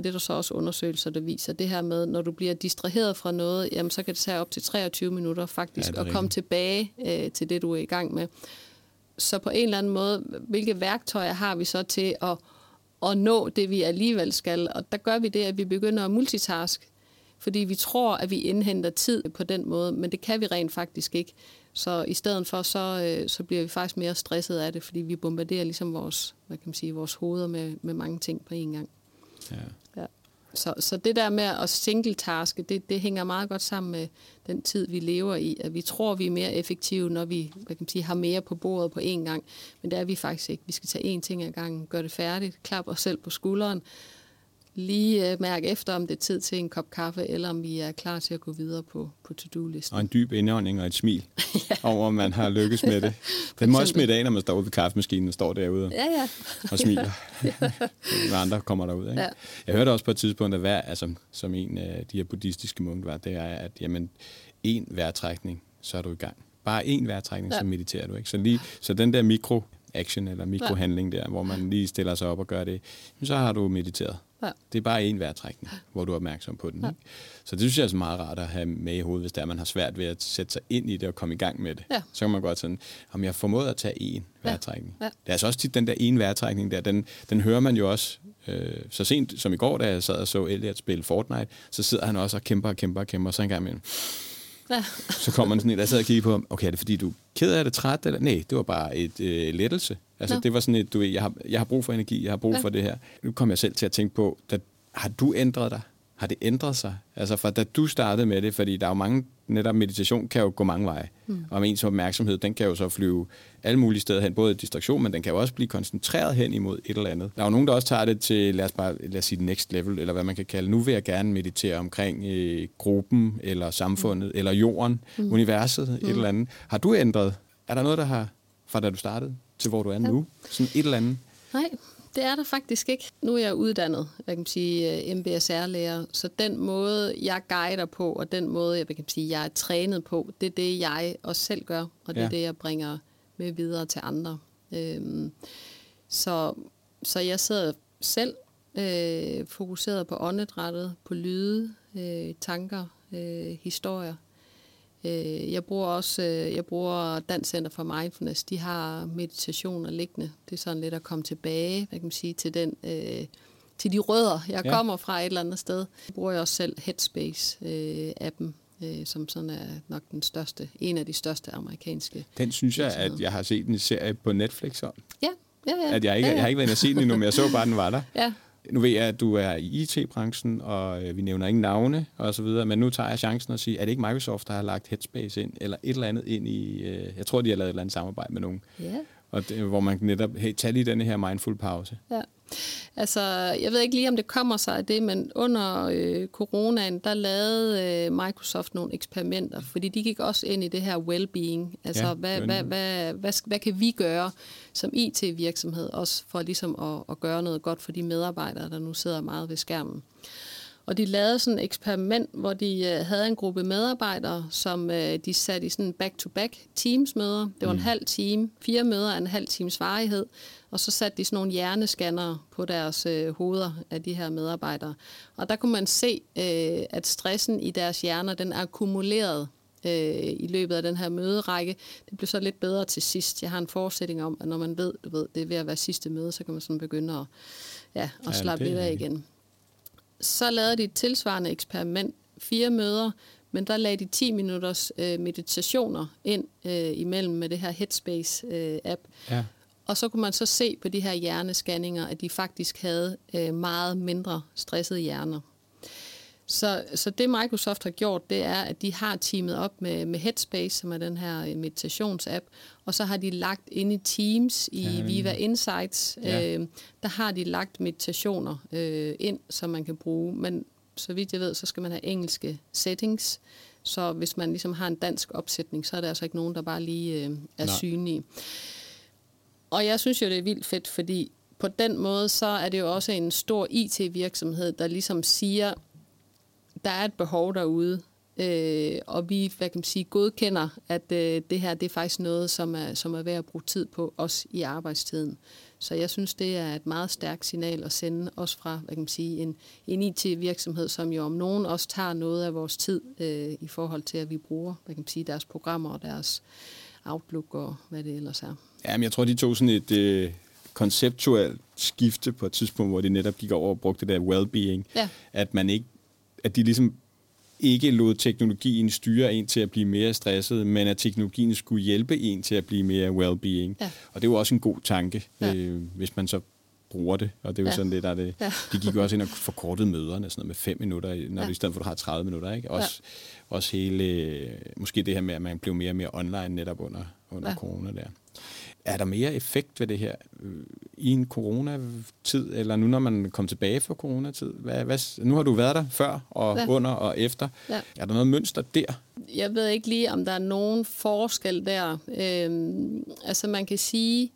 S1: og det er der så også undersøgelser, der viser, det her med, når du bliver distraheret fra noget, jamen så kan det tage op til 23 minutter faktisk ja, at komme tilbage øh, til det, du er i gang med. Så på en eller anden måde, hvilke værktøjer har vi så til at at nå det, vi alligevel skal. Og der gør vi det, at vi begynder at multitask, fordi vi tror, at vi indhenter tid på den måde, men det kan vi rent faktisk ikke. Så i stedet for, så, øh, så bliver vi faktisk mere stresset af det, fordi vi bombarderer ligesom vores, hvad kan man sige, vores hoveder med, med mange ting på én gang. Ja. Så, så det der med at single-taske, det, det hænger meget godt sammen med den tid, vi lever i. At vi tror, vi er mere effektive, når vi hvad kan man sige, har mere på bordet på én gang. Men det er vi faktisk ikke. Vi skal tage én ting ad gangen, gøre det færdigt, klappe os selv på skulderen, lige øh, mærke efter, om det er tid til en kop kaffe, eller om vi er klar til at gå videre på, på to-do-listen.
S2: Og en dyb indånding og et smil ja. over, om man har lykkes med det. Det må også smitte af, når man står ude ved kaffemaskinen og står derude
S1: ja, ja.
S2: og smiler. ja. Når andre kommer derud. Ikke? Ja. Jeg hørte også på et tidspunkt, at hver, altså, som en af de her buddhistiske munke var, det er, at jamen, en vejrtrækning, så er du i gang. Bare en vejrtrækning, ja. så mediterer du. Ikke? Så, lige, så den der mikro action eller mikrohandling der, hvor man lige stiller sig op og gør det, så har du mediteret. Ja. Det er bare en vejrtrækning, hvor du er opmærksom på den. Ja. Ikke? Så det synes jeg er meget rart at have med i hovedet, hvis der man har svært ved at sætte sig ind i det og komme i gang med det. Ja. Så kan man godt sådan, om jeg formået at tage en ja. vejrtrækning. Ja. Det er altså også tit den der ene vejrtrækning der, den, den hører man jo også øh, så sent som i går, da jeg sad og så Elliot spille Fortnite, så sidder han også og kæmper og kæmper og kæmper, så en gang imellem Ja. så kommer man sådan et, sidder og kigger på, okay, er det fordi, du er ked af det, træt? Eller? Nej, det var bare et øh, lettelse. Altså, no. det var sådan et, du ved, jeg har, jeg har brug for energi, jeg har brug ja. for det her. Nu kommer jeg selv til at tænke på, da, har du ændret dig? Har det ændret sig? Altså, fra da du startede med det, fordi der er jo mange, netop meditation kan jo gå mange veje. Mm. Og ens opmærksomhed, den kan jo så flyve alle mulige steder hen, både distraktion, men den kan jo også blive koncentreret hen imod et eller andet. Der er jo nogen, der også tager det til, lad os bare lad os sige next level, eller hvad man kan kalde. Nu vil jeg gerne meditere omkring øh, gruppen, eller samfundet, mm. eller jorden, mm. universet, mm. et eller andet. Har du ændret? Er der noget, der har, fra da du startede, til hvor du er ja. nu? Sådan et eller andet?
S1: Nej, det er der faktisk ikke. Nu er jeg uddannet, jeg kan sige, øh, MBSR-lærer, så den måde, jeg guider på, og den måde, jeg kan sige, jeg er trænet på, det er det, jeg også selv gør, og det ja. er det, jeg bringer med videre til andre. Øhm, så, så jeg sidder selv øh, fokuseret på åndedrættet, på lyde, øh, tanker, øh, historier. Øh, jeg bruger også øh, jeg bruger Dansk Center for Mindfulness. De har meditationer liggende. Det er sådan lidt at komme tilbage, hvad kan man sige, til den øh, til de rødder, jeg ja. kommer fra et eller andet sted. Jeg bruger jeg også selv Headspace-appen, øh, som sådan er nok den største, en af de største amerikanske.
S2: Den synes jeg, at jeg har set en serie på Netflix om.
S1: Ja, ja, ja.
S2: At jeg, ikke,
S1: ja, ja.
S2: jeg har ikke været inde og set den endnu, men jeg så bare, den var der.
S1: Ja.
S2: Nu ved jeg, at du er i IT-branchen, og øh, vi nævner ingen navne og så videre, men nu tager jeg chancen og siger, er det ikke Microsoft, der har lagt Headspace ind, eller et eller andet ind i, øh, jeg tror, de har lavet et eller andet samarbejde med nogen,
S1: ja.
S2: og det, hvor man netop, hey, tag lige denne her mindful pause.
S1: Ja. Altså, jeg ved ikke lige, om det kommer sig af det, men under øh, coronaen, der lavede øh, Microsoft nogle eksperimenter, fordi de gik også ind i det her well-being. Altså, ja, hvad, hvad, hvad, hvad, hvad kan vi gøre som IT-virksomhed, også for ligesom at, at gøre noget godt for de medarbejdere, der nu sidder meget ved skærmen. Og de lavede sådan et eksperiment, hvor de øh, havde en gruppe medarbejdere, som øh, de satte i sådan back-to-back teams-møder. Det var mm. en halv time, fire møder af en halv times varighed. Og så satte de sådan nogle hjerneskanner på deres øh, hoveder af de her medarbejdere. Og der kunne man se, øh, at stressen i deres hjerner, den er akkumuleret øh, i løbet af den her møderække. Det blev så lidt bedre til sidst. Jeg har en forestilling om, at når man ved, du ved, det er ved at være sidste møde, så kan man sådan begynde at, ja, at ja, slappe lidt af igen. Så lavede de et tilsvarende eksperiment, fire møder, men der lagde de 10 minutters øh, meditationer ind øh, imellem med det her Headspace-app. Øh, ja. Og så kunne man så se på de her hjernescanninger, at de faktisk havde øh, meget mindre stressede hjerner. Så, så det Microsoft har gjort, det er, at de har teamet op med, med Headspace, som er den her øh, meditationsapp, og så har de lagt ind i Teams, i ja, Viva Insights, ja. øh, der har de lagt meditationer øh, ind, som man kan bruge. Men så vidt jeg ved, så skal man have engelske settings, så hvis man ligesom har en dansk opsætning, så er der altså ikke nogen, der bare lige øh, er Nej. synlige. Og jeg synes jo, det er vildt fedt, fordi på den måde, så er det jo også en stor IT-virksomhed, der ligesom siger, der er et behov derude, øh, og vi hvad kan man sige, godkender, at øh, det her det er faktisk noget, som er, som er værd at bruge tid på, også i arbejdstiden. Så jeg synes, det er et meget stærkt signal at sende, også fra hvad kan man sige, en, en IT-virksomhed, som jo om nogen også tager noget af vores tid øh, i forhold til, at vi bruger hvad kan man sige, deres programmer og deres Outlook og hvad det ellers er.
S2: Ja, men jeg tror, de tog sådan et øh, konceptuelt skifte på et tidspunkt, hvor de netop gik over og brugte det der well-being. Ja. At man ikke, at de ligesom ikke lod teknologien styre en til at blive mere stresset, men at teknologien skulle hjælpe en til at blive mere well-being. Ja. Og det er jo også en god tanke, ja. øh, hvis man så bruger det, og det er jo ja. sådan det, der det. Ja. De gik også ind og forkortede møderne sådan noget med fem minutter, når ja. du i stedet for, at du har 30 minutter. Ikke? Også, ja. også hele, måske det her med, at man blev mere og mere online netop under, under ja. corona der. Er der mere effekt ved det her øh, i en coronatid, eller nu når man kommer tilbage fra coronatid? Hvad, hvad, nu har du været der før, og ja. under og efter. Ja. Er der noget mønster der?
S1: Jeg ved ikke lige, om der er nogen forskel der. Øhm, altså man kan sige,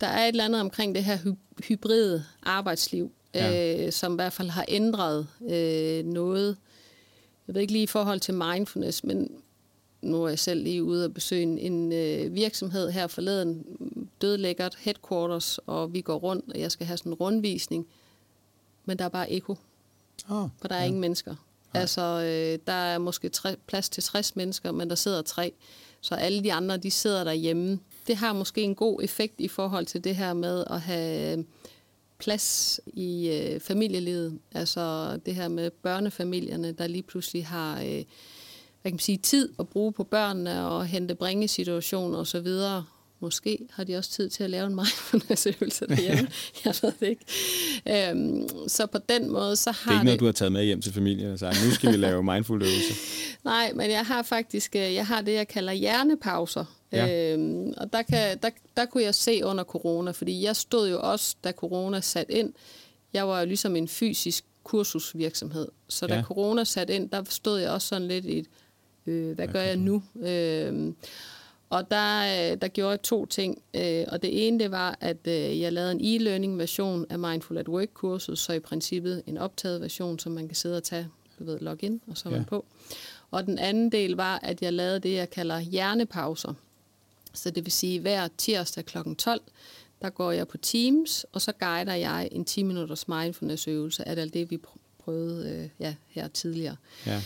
S1: der er et eller andet omkring det her hy- hybride arbejdsliv, ja. øh, som i hvert fald har ændret øh, noget. Jeg ved ikke lige i forhold til mindfulness, men nu er jeg selv lige ude og besøge en, en øh, virksomhed her forleden, dødlæggert headquarters, og vi går rundt, og jeg skal have sådan en rundvisning, men der er bare eko, oh, for der er ja. ingen mennesker. Nej. Altså, øh, der er måske tre, plads til 60 mennesker, men der sidder tre, så alle de andre, de sidder derhjemme. Det har måske en god effekt i forhold til det her med at have plads i øh, familielivet. Altså det her med børnefamilierne, der lige pludselig har... Øh, hvad kan man sige, tid at bruge på børnene og hente bringesituationer og så videre. Måske har de også tid til at lave en mindfulness-øvelse derhjemme. jeg ved det ikke. Øhm, så på den måde, så har
S2: det... er ikke noget, du har taget med hjem til familien og sagt, nu skal vi lave mindful øvelser.
S1: Nej, men jeg har faktisk øh, jeg har det, jeg kalder hjernepauser. Ja. Øhm, og der, kan, der, der kunne jeg se under corona, fordi jeg stod jo også, da corona satte ind, jeg var jo ligesom en fysisk kursusvirksomhed. Så da ja. corona satte ind, der stod jeg også sådan lidt i et, øh, hvad gør jeg nu? Øh, og der, øh, der gjorde jeg to ting. Øh, og det ene, det var, at øh, jeg lavede en e-learning version af Mindful at Work-kurset, så i princippet en optaget version, som man kan sidde og tage, du ved, login, og så er man ja. på. Og den anden del var, at jeg lavede det, jeg kalder hjernepauser. Så det vil sige, hver tirsdag kl. 12, der går jeg på Teams, og så guider jeg en 10 minutters mindfulness-øvelse af alt det, vi prøvede ja, her tidligere. Ja.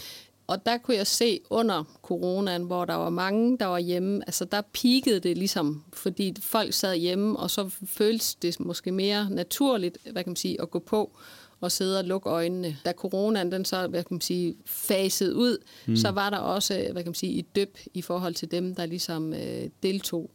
S1: Og der kunne jeg se under coronaen, hvor der var mange, der var hjemme, altså der peakede det ligesom, fordi folk sad hjemme, og så føltes det måske mere naturligt, hvad kan man sige, at gå på og sidde og lukke øjnene. Da coronaen den så, hvad kan man sige, faset ud, mm. så var der også, hvad kan man sige, et døb i forhold til dem, der ligesom øh, deltog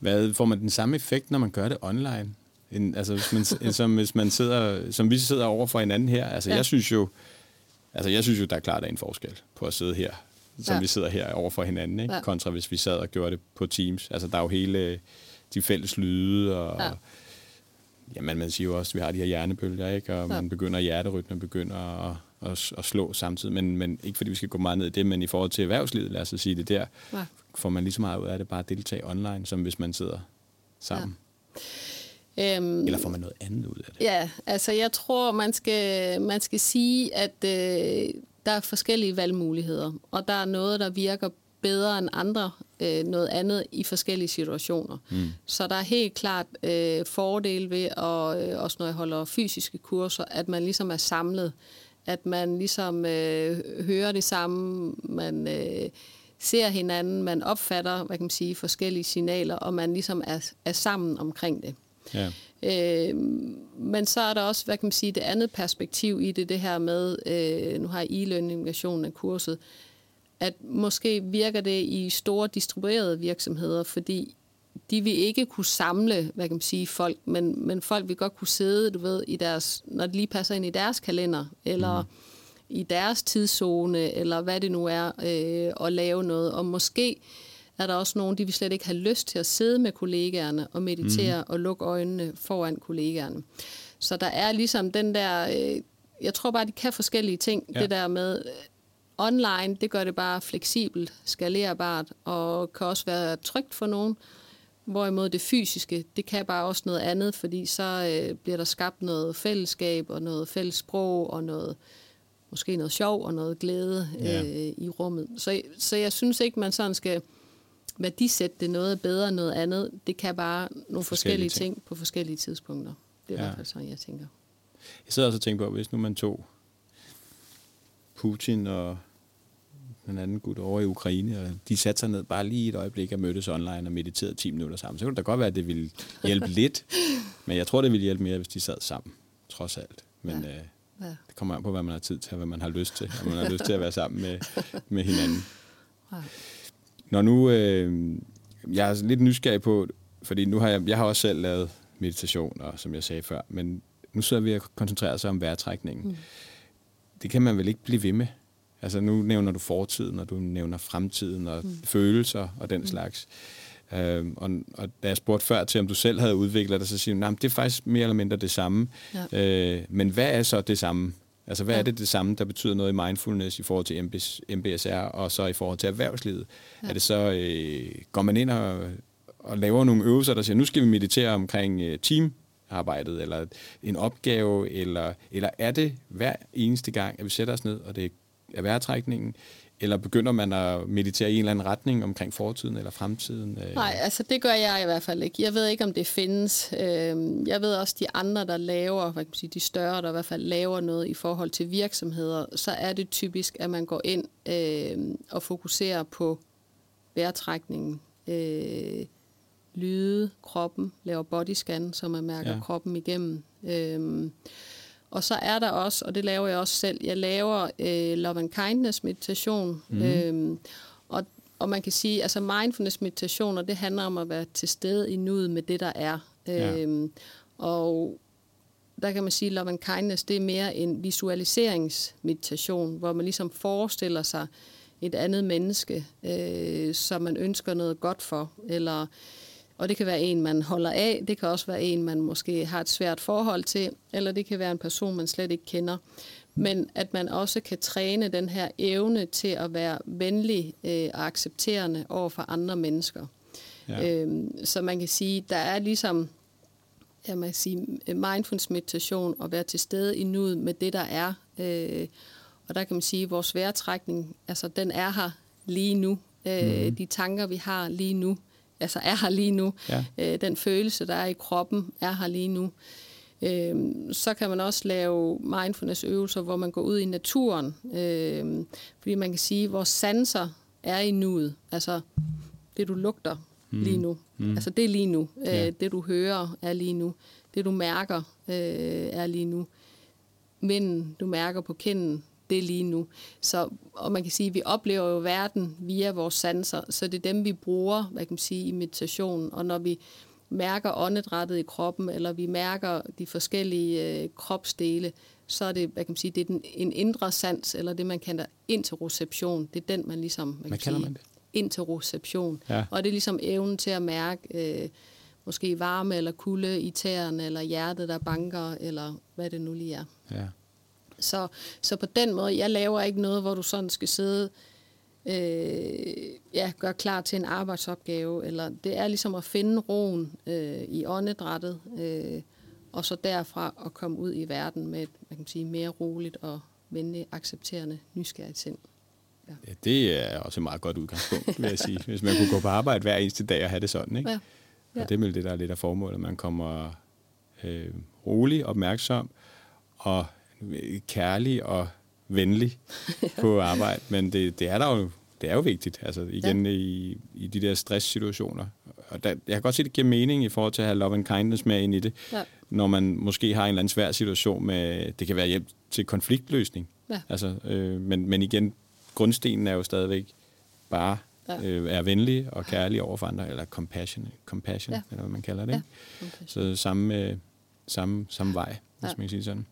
S2: Hvad, får man den samme effekt, når man gør det online? En, altså, hvis man, som, hvis man sidder, som vi sidder over for hinanden her. Altså, ja. jeg synes jo, altså, jeg synes jo, der er klart der er en forskel på at sidde her, som ja. vi sidder her over for hinanden, ikke? Ja. kontra hvis vi sad og gjorde det på Teams. Altså, der er jo hele de fælles lyde, og ja. jamen, man siger jo også, at vi har de her hjernebølger, ikke? og ja. man begynder, hjerterytmen begynder at, at, at slå samtidig, men, men ikke fordi vi skal gå meget ned i det, men i forhold til erhvervslivet, lad os sige det der, ja får man lige så meget ud af det bare at deltage online, som hvis man sidder sammen? Ja. Øhm, Eller får man noget andet ud af det?
S1: Ja, altså jeg tror, man skal, man skal sige, at øh, der er forskellige valgmuligheder, og der er noget, der virker bedre end andre, øh, noget andet i forskellige situationer. Mm. Så der er helt klart øh, fordele ved, at, øh, også når jeg holder fysiske kurser, at man ligesom er samlet, at man ligesom øh, hører det samme, man... Øh, ser hinanden, man opfatter, hvad kan man sige, forskellige signaler, og man ligesom er, er sammen omkring det. Ja. Øh, men så er der også, hvad kan man sige, det andet perspektiv i det, det her med, øh, nu har e-learning-versionen af kurset, at måske virker det i store distribuerede virksomheder, fordi de vil ikke kunne samle, hvad kan man sige, folk, men, men folk vil godt kunne sidde, du ved, i deres, når det lige passer ind i deres kalender, eller mm i deres tidszone, eller hvad det nu er, øh, at lave noget. Og måske er der også nogen, de vil slet ikke have lyst til at sidde med kollegaerne og meditere mm. og lukke øjnene foran kollegaerne. Så der er ligesom den der, øh, jeg tror bare, de kan forskellige ting. Ja. Det der med øh, online, det gør det bare fleksibelt, skalerbart, og kan også være trygt for nogen. Hvorimod det fysiske, det kan bare også noget andet, fordi så øh, bliver der skabt noget fællesskab og noget fælles sprog og noget måske noget sjov og noget glæde ja. øh, i rummet. Så, så jeg synes ikke, man sådan skal værdisætte det noget bedre end noget andet. Det kan bare nogle forskellige, forskellige ting. ting på forskellige tidspunkter. Det er ja. i hvert fald sådan, jeg tænker.
S2: Jeg sidder også og tænker på, hvis nu man tog Putin og den anden gut over i Ukraine, og de satte sig ned bare lige et øjeblik og mødtes online og mediterede 10 minutter sammen. Så kunne det da godt være, at det ville hjælpe lidt, men jeg tror, det ville hjælpe mere, hvis de sad sammen, trods alt. Men ja. øh, Ja. Det kommer an på, hvad man har tid til, og hvad man har lyst til. Og man har lyst til at være sammen med, med hinanden. Ja. Når nu, øh, jeg er lidt nysgerrig på, fordi nu har jeg, jeg har også selv lavet meditation, og som jeg sagde før, men nu sidder vi og koncentrerer sig om vejrtrækningen. Mm. Det kan man vel ikke blive ved med? Altså nu nævner du fortiden, og du nævner fremtiden, og mm. følelser og den mm. slags. Øh, og, og da jeg spurgte før til, om du selv havde udviklet det, så siger du, at det er faktisk mere eller mindre det samme. Ja. Øh, men hvad er så det samme? Altså, hvad ja. er det det samme, der betyder noget i mindfulness i forhold til MBSR, og så i forhold til erhvervslivet? Ja. Er det så, øh, går man ind og, og laver nogle øvelser, der siger, nu skal vi meditere omkring øh, teamarbejdet, eller en opgave, eller, eller er det hver eneste gang, at vi sætter os ned, og det er vejrtrækningen, eller begynder man at meditere i en eller anden retning omkring fortiden eller fremtiden?
S1: Øh? Nej, altså det gør jeg i hvert fald ikke. Jeg ved ikke, om det findes. Øhm, jeg ved også, de andre, der laver, hvad kan man sige, de større, der i hvert fald laver noget i forhold til virksomheder, så er det typisk, at man går ind øh, og fokuserer på vejrtrækningen, øh, lyde, kroppen, laver bodyscan, så man mærker ja. kroppen igennem. Øh, og så er der også, og det laver jeg også selv, jeg laver øh, love and kindness meditation. Mm. Øhm, og, og man kan sige, altså mindfulness meditationer, det handler om at være til stede i nuet med det, der er. Ja. Øhm, og der kan man sige, love and kindness, det er mere en visualiseringsmeditation, hvor man ligesom forestiller sig et andet menneske, øh, som man ønsker noget godt for, eller og det kan være en, man holder af, det kan også være en, man måske har et svært forhold til, eller det kan være en person, man slet ikke kender. Men at man også kan træne den her evne til at være venlig øh, og accepterende over for andre mennesker. Ja. Øhm, så man kan sige, der er ligesom jeg man sige, mindfulness meditation og være til stede i nuet med det, der er. Øh, og der kan man sige, at vores vejrtrækning, altså den er her lige nu. Øh, mm. De tanker, vi har lige nu, altså er her lige nu. Ja. Øh, den følelse, der er i kroppen, er her lige nu. Øh, så kan man også lave mindfulness-øvelser, hvor man går ud i naturen. Øh, fordi man kan sige, at vores sanser er i nuet. Altså det, du lugter mm. lige nu. Mm. Altså det er lige nu. Øh, ja. Det, du hører, er lige nu. Det, du mærker, øh, er lige nu. Men du mærker på kinden, det lige nu. Så, og man kan sige, at vi oplever jo verden via vores sanser, så det er dem, vi bruger, hvad kan man sige, i meditationen. Og når vi mærker åndedrættet i kroppen, eller vi mærker de forskellige øh, kropsdele, så er det, hvad kan man sige, det er den, en indre sans, eller det, man kalder interoception. Det er den, man ligesom...
S2: Hvad, hvad kalder man det?
S1: Interoception. Ja. Og det er ligesom evnen til at mærke øh, måske varme eller kulde i tæerne, eller hjertet, der banker, eller hvad det nu lige er. Ja. Så, så på den måde, jeg laver ikke noget, hvor du sådan skal sidde øh, ja, gør klar til en arbejdsopgave. Eller det er ligesom at finde roen øh, i åndedrættet, øh, og så derfra at komme ud i verden med et man kan sige, mere roligt og venligt accepterende nysgerrigt sind.
S2: Ja. ja, det er også et meget godt udgangspunkt, vil jeg sige. Hvis man kunne gå på arbejde hver eneste dag og have det sådan, ikke? Ja. Ja. Og det er vel det, der er lidt af formålet, at man kommer øh, rolig, opmærksom og kærlig og venlig på arbejde, men det, det er der jo det er jo vigtigt, altså igen ja. i, i de der stresssituationer. Og der, jeg kan godt se, at det giver mening i forhold til at have love and kindness med ind i det, ja. når man måske har en eller anden svær situation med, det kan være hjælp til konfliktløsning. Ja. Altså, øh, men, men igen, grundstenen er jo stadigvæk bare ja. øh, er venlig og kærlig over for andre, eller compassion, compassion ja. eller hvad man kalder det. Ja. Så samme, øh, samme, samme vej, hvis ja. man kan sige sådan.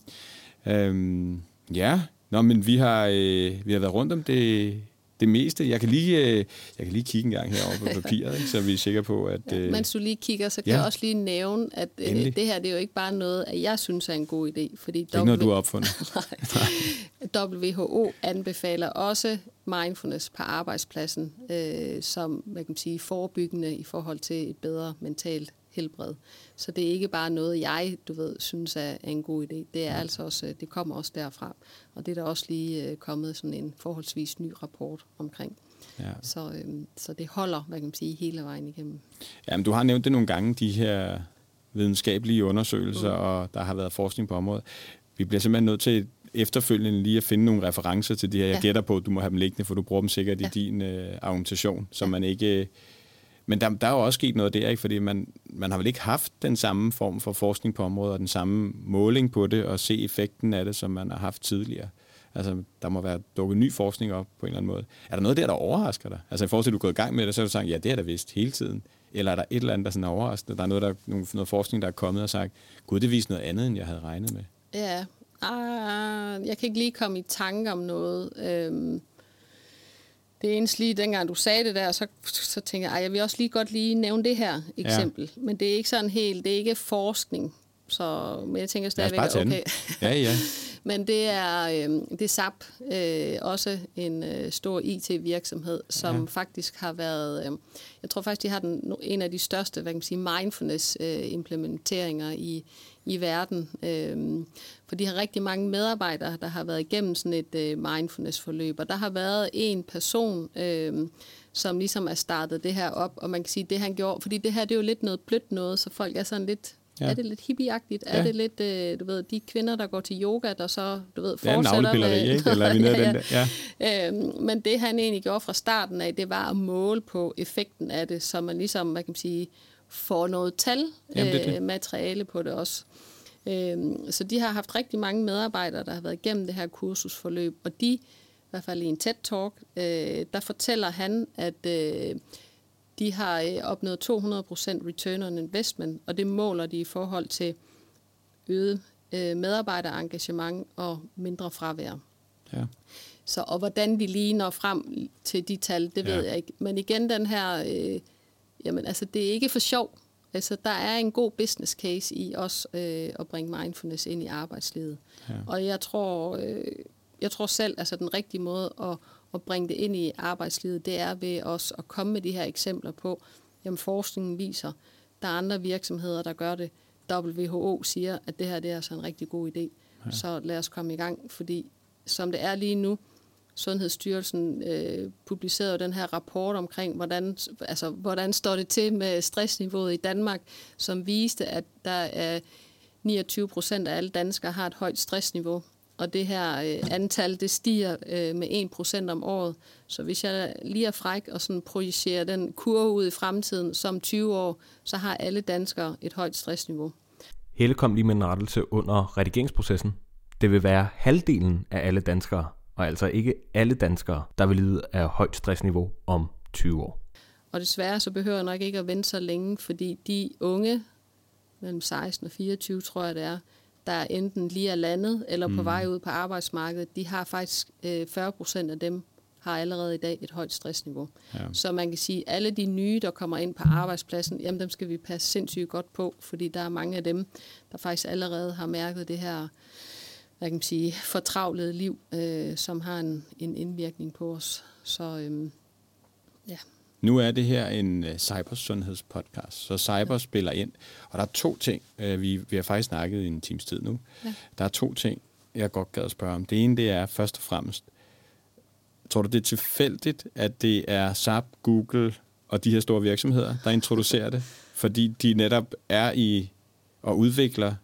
S2: Øhm, ja, Nå, men vi har, øh, vi har været rundt om det, det meste. Jeg kan lige, øh, jeg kan lige kigge en gang herovre på papiret, ikke, så vi er sikre på, at...
S1: Øh, ja, mens du lige kigger, så kan ja. jeg også lige nævne, at øh, det her det er jo ikke bare noget, at jeg synes er en god idé. Fordi
S2: det er w... ikke noget, du har opfundet.
S1: WHO anbefaler også mindfulness på arbejdspladsen, øh, som man kan sige, forebyggende i forhold til et bedre mentalt helbred. Så det er ikke bare noget, jeg du ved, synes er en god idé. Det er ja. altså også, øh, det kommer også derfra. Og det er der også lige øh, kommet sådan en forholdsvis ny rapport omkring. Ja. Så, øhm, så det holder, hvad kan man sige, hele vejen igennem.
S2: Ja, men du har nævnt det nogle gange, de her videnskabelige undersøgelser, mm. og der har været forskning på området. Vi bliver simpelthen nødt til efterfølgende lige at finde nogle referencer til de her. Jeg ja. gætter på, at du må have dem liggende, for du bruger dem sikkert ja. i din øh, argumentation, så ja. man ikke men der, der er jo også sket noget der, ikke? fordi man, man har vel ikke haft den samme form for forskning på området, og den samme måling på det, og se effekten af det, som man har haft tidligere. Altså, der må være dukket ny forskning op på en eller anden måde. Er der noget der, der overrasker dig? Altså, i forhold til, at du er gået i gang med det, så har du sagt, ja, det er der vist hele tiden. Eller er der et eller andet, der sådan er overraskende? Der er noget, der, noget forskning, der er kommet og sagt, gud, det viser noget andet, end jeg havde regnet med.
S1: Ja, uh, jeg kan ikke lige komme i tanke om noget. Øhm, det eneste lige, dengang du sagde det der, så, så tænker jeg, jeg vil også lige godt lige nævne det her eksempel. Ja. Men det er ikke sådan helt, det er ikke forskning. Så, men jeg tænker stadigvæk, okay.
S2: ja, ja.
S1: Men det er, øh, det er SAP, øh, også en øh, stor IT-virksomhed, som ja. faktisk har været, øh, jeg tror faktisk, de har den, en af de største hvad kan man sige, mindfulness-implementeringer øh, i, i verden. Øh, for de har rigtig mange medarbejdere, der har været igennem sådan et øh, mindfulness-forløb, og der har været en person, øh, som ligesom er startet det her op, og man kan sige, det han gjorde, fordi det her det er jo lidt noget blødt noget, så folk er sådan lidt Ja. Er det lidt hippieagtigt? Ja. Er det lidt, øh, du ved, de kvinder, der går til yoga, der så, du ved, fortsætter
S2: med... Det er en ikke? Eller vi ja, ja. Den der?
S1: ja. Øhm, men det, han egentlig gjorde fra starten af, det var at måle på effekten af det, så man ligesom, hvad kan man sige, får noget tal, Jamen, det øh, materiale på det også. Øhm, så de har haft rigtig mange medarbejdere, der har været igennem det her kursusforløb, og de, i hvert fald i en TED-talk, øh, der fortæller han, at... Øh, de har opnået 200% return on investment, og det måler de i forhold til øget medarbejderengagement og mindre fravær. Ja. Så, og hvordan vi lige når frem til de tal, det ved ja. jeg ikke. Men igen, den her, øh, jamen altså, det er ikke for sjov. Altså, der er en god business case i os øh, at bringe mindfulness ind i arbejdslivet. Ja. Og jeg tror, øh, jeg tror selv, altså den rigtige måde at at bringe det ind i arbejdslivet, det er ved os at komme med de her eksempler på, jamen forskningen viser, der er andre virksomheder, der gør det. WHO siger, at det her det er altså en rigtig god idé. Ja. Så lad os komme i gang, fordi som det er lige nu, Sundhedsstyrelsen øh, publicerede den her rapport omkring, hvordan, altså, hvordan står det til med stressniveauet i Danmark, som viste, at der er 29 procent af alle danskere har et højt stressniveau og det her øh, antal, det stiger øh, med 1% om året. Så hvis jeg lige er fræk og sådan projicerer den kurve ud i fremtiden som 20 år, så har alle danskere et højt stressniveau.
S3: Helle kom lige med en rettelse under redigeringsprocessen. Det vil være halvdelen af alle danskere, og altså ikke alle danskere, der vil lide af højt stressniveau om 20 år.
S1: Og desværre så behøver jeg nok ikke at vente så længe, fordi de unge, mellem 16 og 24 tror jeg det er, der enten lige er landet eller på mm. vej ud på arbejdsmarkedet, de har faktisk øh, 40 procent af dem har allerede i dag et højt stressniveau. Ja. Så man kan sige, at alle de nye, der kommer ind på arbejdspladsen, jamen dem skal vi passe sindssygt godt på, fordi der er mange af dem, der faktisk allerede har mærket det her hvad kan man sige, fortravlede liv, øh, som har en, en indvirkning på os. Så øhm, ja.
S2: Nu er det her en uh, cybersundhedspodcast, så cyber spiller ind. Og der er to ting, uh, vi, vi har faktisk snakket i en times tid nu. Ja. Der er to ting, jeg godt gad at spørge om. Det ene, det er først og fremmest, tror du, det er tilfældigt, at det er SAP, Google og de her store virksomheder, der introducerer det? Fordi de netop er i og udvikler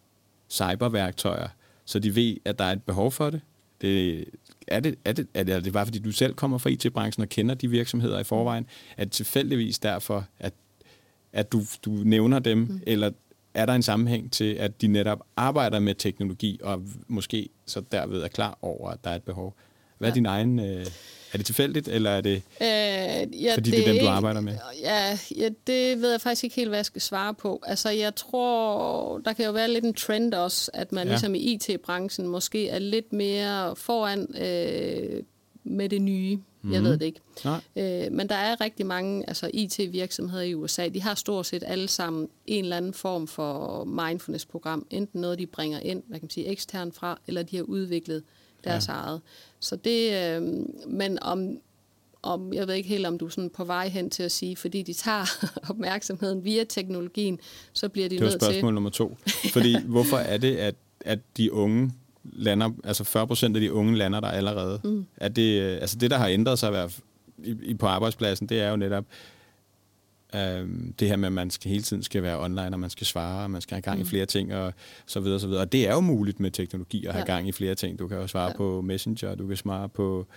S2: cyberværktøjer, så de ved, at der er et behov for det. Det er det, er, det, er, det, er det bare fordi, du selv kommer fra IT-branchen og kender de virksomheder i forvejen? Er det tilfældigvis derfor, at, at du, du nævner dem, mm. eller er der en sammenhæng til, at de netop arbejder med teknologi, og måske så derved er klar over, at der er et behov? Hvad er ja. din egen... Øh, er det tilfældigt, eller er det, øh, ja, fordi det, det er dem, du arbejder med?
S1: Ja, ja, det ved jeg faktisk ikke helt, hvad jeg skal svare på. Altså, jeg tror, der kan jo være lidt en trend også, at man ja. ligesom i IT-branchen måske er lidt mere foran øh, med det nye. Mm-hmm. Jeg ved mhm. det ikke. Nej. Øh, men der er rigtig mange altså IT-virksomheder i USA. De har stort set alle sammen en eller anden form for mindfulness-program. Enten noget, de bringer ind, hvad kan man sige, ekstern fra, eller de har udviklet deres ja. eget. Så det, øh, men om, om, jeg ved ikke helt, om du er sådan på vej hen til at sige, fordi de tager opmærksomheden via teknologien, så bliver de nødt til...
S2: Det var spørgsmål nummer to. Fordi hvorfor er det, at, at de unge lander, altså 40 procent af de unge lander der allerede? Mm. Er det, øh, altså det, der har ændret sig i, i, på arbejdspladsen, det er jo netop, Øhm, det her med, at man skal hele tiden skal være online, og man skal svare, og man skal have gang i mm. flere ting, og så videre, så videre. Og det er jo muligt med teknologi at have ja. gang i flere ting. Du kan jo svare ja. på Messenger, du kan svare på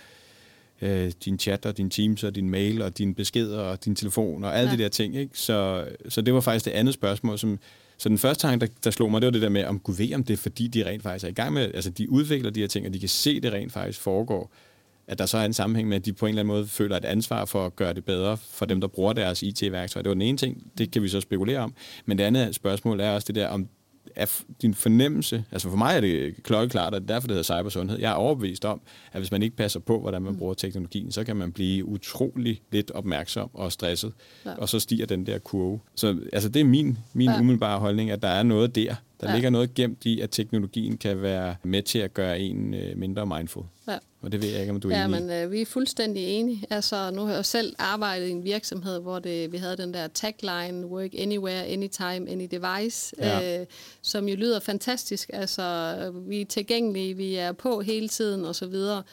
S2: øh, din chat, og din Teams, og din mail, og dine beskeder, og din telefon, og alle ja. de der ting. Ikke? Så, så det var faktisk det andet spørgsmål, som, så den første tanke, der, der slog mig, det var det der med, om Gud ved, om det er fordi, de rent faktisk er i gang med, altså de udvikler de her ting, og de kan se, det rent faktisk foregår at der så er en sammenhæng med, at de på en eller anden måde føler et ansvar for at gøre det bedre for dem, der bruger deres IT-værktøj. Det var den ene ting, det kan vi så spekulere om. Men det andet spørgsmål er også det der, om er din fornemmelse, altså for mig er det klokkeklart, at derfor det hedder cybersundhed. Jeg er overbevist om, at hvis man ikke passer på, hvordan man mm. bruger teknologien, så kan man blive utrolig lidt opmærksom og stresset, ja. og så stiger den der kurve. Så altså, det er min, min ja. umiddelbare holdning, at der er noget der, Der ja. ligger noget gemt i, at teknologien kan være med til at gøre en øh, mindre mindful. Ja. Og det ved jeg ikke, om du er
S1: ja,
S2: enig
S1: men øh, vi er fuldstændig enige. Altså, nu har jeg selv arbejdet i en virksomhed, hvor det, vi havde den der tagline, work anywhere, anytime, any device, ja. øh, som jo lyder fantastisk. Altså, vi er tilgængelige, vi er på hele tiden og så videre.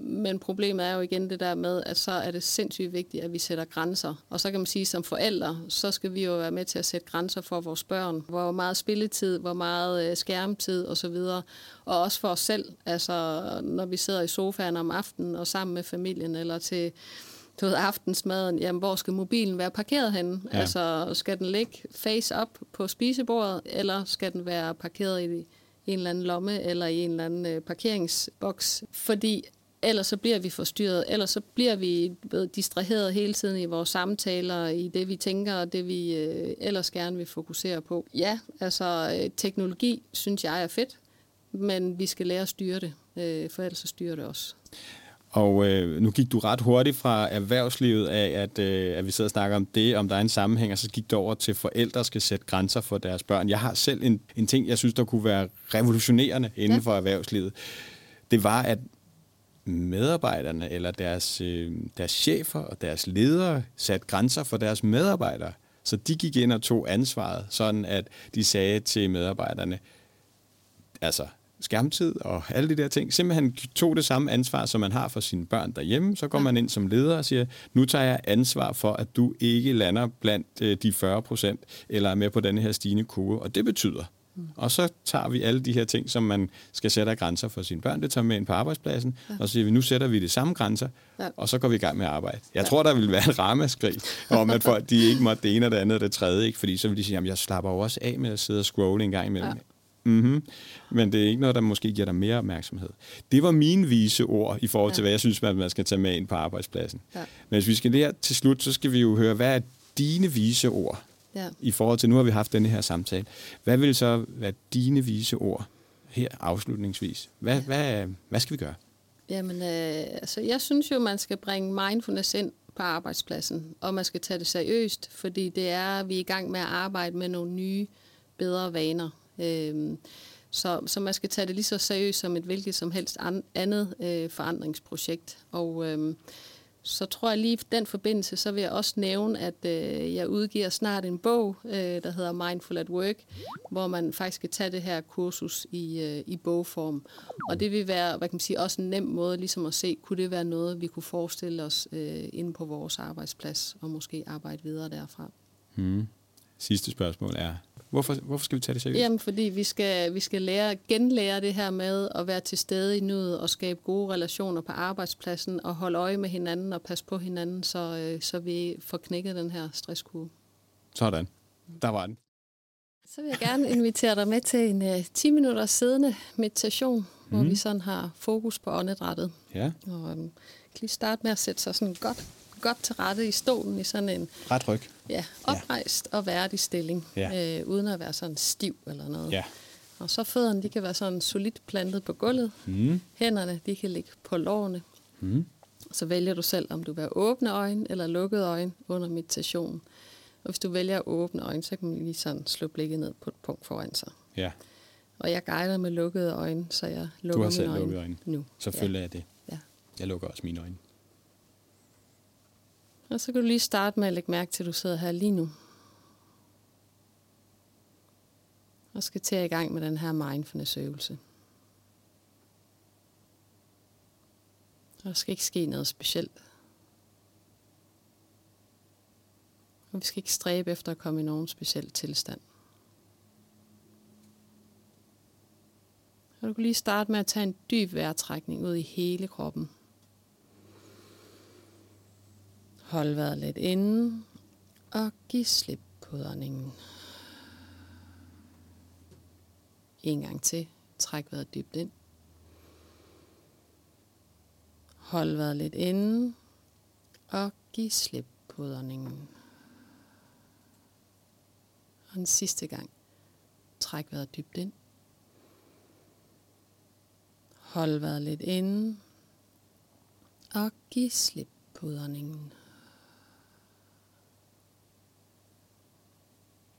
S1: Men problemet er jo igen det der med, at så er det sindssygt vigtigt, at vi sætter grænser. Og så kan man sige, som forældre, så skal vi jo være med til at sætte grænser for vores børn. Hvor meget spilletid, hvor meget øh, skærmtid osv. Og også for os selv, altså når vi sidder i sofaen om aftenen og sammen med familien, eller til du ved, aftensmaden, jamen hvor skal mobilen være parkeret henne? Ja. Altså skal den ligge face up på spisebordet, eller skal den være parkeret i en eller anden lomme eller i en eller anden øh, parkeringsboks? Fordi ellers så bliver vi forstyrret, ellers så bliver vi distraheret hele tiden i vores samtaler, i det vi tænker og det vi øh, ellers gerne vil fokusere på. Ja, altså øh, teknologi synes jeg er fedt, men vi skal lære at styre det, øh, for ellers så styrer det også.
S2: Og øh, nu gik du ret hurtigt fra erhvervslivet af, at, øh, at vi sidder og snakker om det, om der er en sammenhæng, og så gik du over til, forældre skal sætte grænser for deres børn. Jeg har selv en, en ting, jeg synes, der kunne være revolutionerende inden ja. for erhvervslivet. Det var, at medarbejderne eller deres, øh, deres chefer og deres ledere sat grænser for deres medarbejdere. Så de gik ind og tog ansvaret, sådan at de sagde til medarbejderne, altså skærmtid og alle de der ting, simpelthen tog det samme ansvar, som man har for sine børn derhjemme. Så går man ind som leder og siger, nu tager jeg ansvar for, at du ikke lander blandt øh, de 40 procent, eller er med på denne her stigende kurve. Og det betyder, og så tager vi alle de her ting, som man skal sætte af grænser for sine børn, det tager med ind på arbejdspladsen, ja. og så siger vi, nu sætter vi de samme grænser, ja. og så går vi i gang med at arbejde. Jeg ja. tror, der vil være en ramaskrig om, at folk de ikke måtte det ene og det andet og det tredje, ikke? fordi så vil de sige, at jeg slapper jo også af med at sidde og scrolle en gang imellem. Ja. Mm-hmm. Men det er ikke noget, der måske giver dig mere opmærksomhed. Det var mine vise ord i forhold til, ja. hvad jeg synes, man skal tage med ind på arbejdspladsen. Ja. Men hvis vi skal der til slut, så skal vi jo høre, hvad er dine vise ord ja. i forhold til, nu har vi haft denne her samtale. Hvad vil så være dine vise ord her afslutningsvis? Hvad, ja. hvad, hvad skal vi gøre?
S1: Jamen, øh, altså, jeg synes jo, man skal bringe mindfulness ind på arbejdspladsen, og man skal tage det seriøst, fordi det er, vi er i gang med at arbejde med nogle nye, bedre vaner. Øh, så, så man skal tage det lige så seriøst som et hvilket som helst an, andet øh, forandringsprojekt. Og øh, så tror jeg lige i den forbindelse, så vil jeg også nævne, at øh, jeg udgiver snart en bog, øh, der hedder Mindful at Work, hvor man faktisk skal tage det her kursus i, øh, i bogform. Og det vil være, hvad kan man sige, også en nem måde ligesom at se, kunne det være noget, vi kunne forestille os øh, inde på vores arbejdsplads, og måske arbejde videre derfra.
S2: Hmm. Sidste spørgsmål er, Hvorfor, hvorfor skal vi tage det seriøst?
S1: Jamen, fordi vi skal, vi skal lære, genlære det her med at være til stede i nuet og skabe gode relationer på arbejdspladsen og holde øje med hinanden og passe på hinanden, så, øh, så vi får knækket den her stresskurve.
S2: Sådan. Der var den.
S1: Så vil jeg gerne invitere dig med til en uh, 10 minutter siddende meditation, mm. hvor vi sådan har fokus på åndedrættet.
S2: Ja.
S1: Og um, kan lige starte med at sætte sig sådan godt godt til rette i stolen i sådan en...
S2: Ret ryg.
S1: Ja, oprejst ja. og værdig stilling, ja. øh, uden at være sådan stiv eller noget.
S2: Ja.
S1: Og så fødderne, de kan være sådan solidt plantet på gulvet. Mm. Hænderne, de kan ligge på lårene. Mm. Så vælger du selv, om du vil have åbne øjne eller lukkede øjne under meditation. Og hvis du vælger åbne øjne, så kan man lige sådan slå blikket ned på et punkt foran sig.
S2: Ja.
S1: Og jeg guider med lukkede øjne, så jeg lukker
S2: mine
S1: øjne,
S2: lukket øjne nu. Selvfølgelig ja. er det. Ja. Jeg lukker også mine øjne.
S1: Og så kan du lige starte med at lægge mærke til, at du sidder her lige nu. Og skal til i gang med den her mindfulness-øvelse. Der skal ikke ske noget specielt. Og vi skal ikke stræbe efter at komme i nogen speciel tilstand. Og du kan lige starte med at tage en dyb vejrtrækning ud i hele kroppen. Hold vejret lidt inde og giv slip på åndingen. En gang til. Træk vejret dybt ind. Hold vejret lidt inde og giv slip på åndingen. Og en sidste gang. Træk vejret dybt ind. Hold vejret lidt inde og giv slip på åndingen.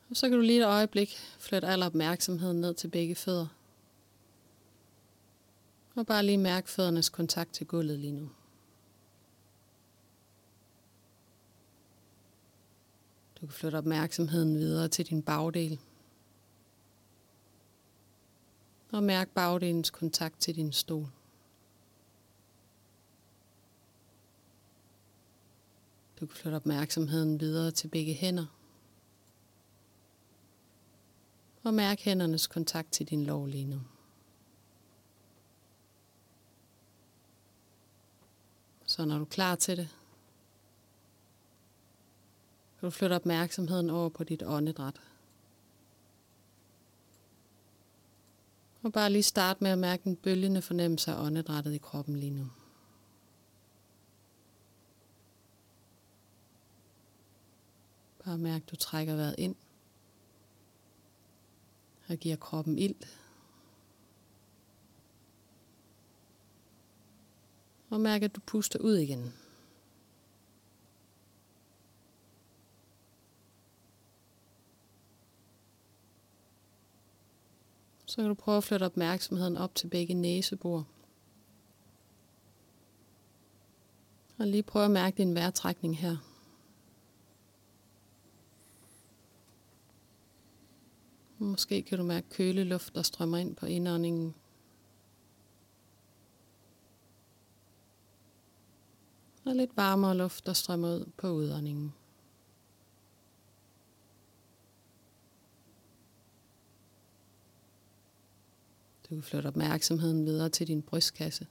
S1: Og så kan du lige et øjeblik flytte al opmærksomheden ned til begge fødder. Og bare lige mærke føddernes kontakt til gulvet lige nu. Du kan flytte opmærksomheden videre til din bagdel. Og mærk bagdelens kontakt til din stol. Du kan flytte opmærksomheden videre til begge hænder. Og mærk hændernes kontakt til din lov lige nu. Så når du er klar til det, kan du flytte opmærksomheden over på dit åndedræt. Og bare lige start med at mærke den bølgende fornemmelse af åndedrættet i kroppen lige nu. Bare mærk, du trækker vejret ind og giver kroppen ild. Og mærk, at du puster ud igen. Så kan du prøve at flytte opmærksomheden op til begge næsebor. Og lige prøve at mærke din vejrtrækning her. Måske kan du mærke køleluft, der strømmer ind på indåndingen. Og lidt varmere luft, der strømmer ud på udåndingen. Du kan flytte opmærksomheden videre til din brystkasse.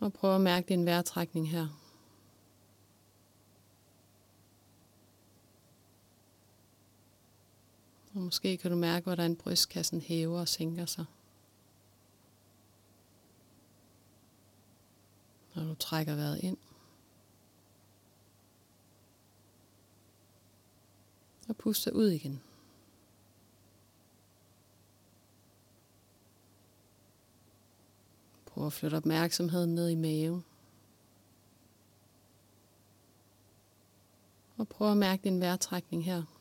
S1: Og prøv at mærke din vejrtrækning her. Og måske kan du mærke, hvordan brystkassen hæver og sænker sig. Når du trækker vejret ind. Og puster ud igen. Prøv at flytte opmærksomheden ned i maven. Og prøv at mærke din vejrtrækning her.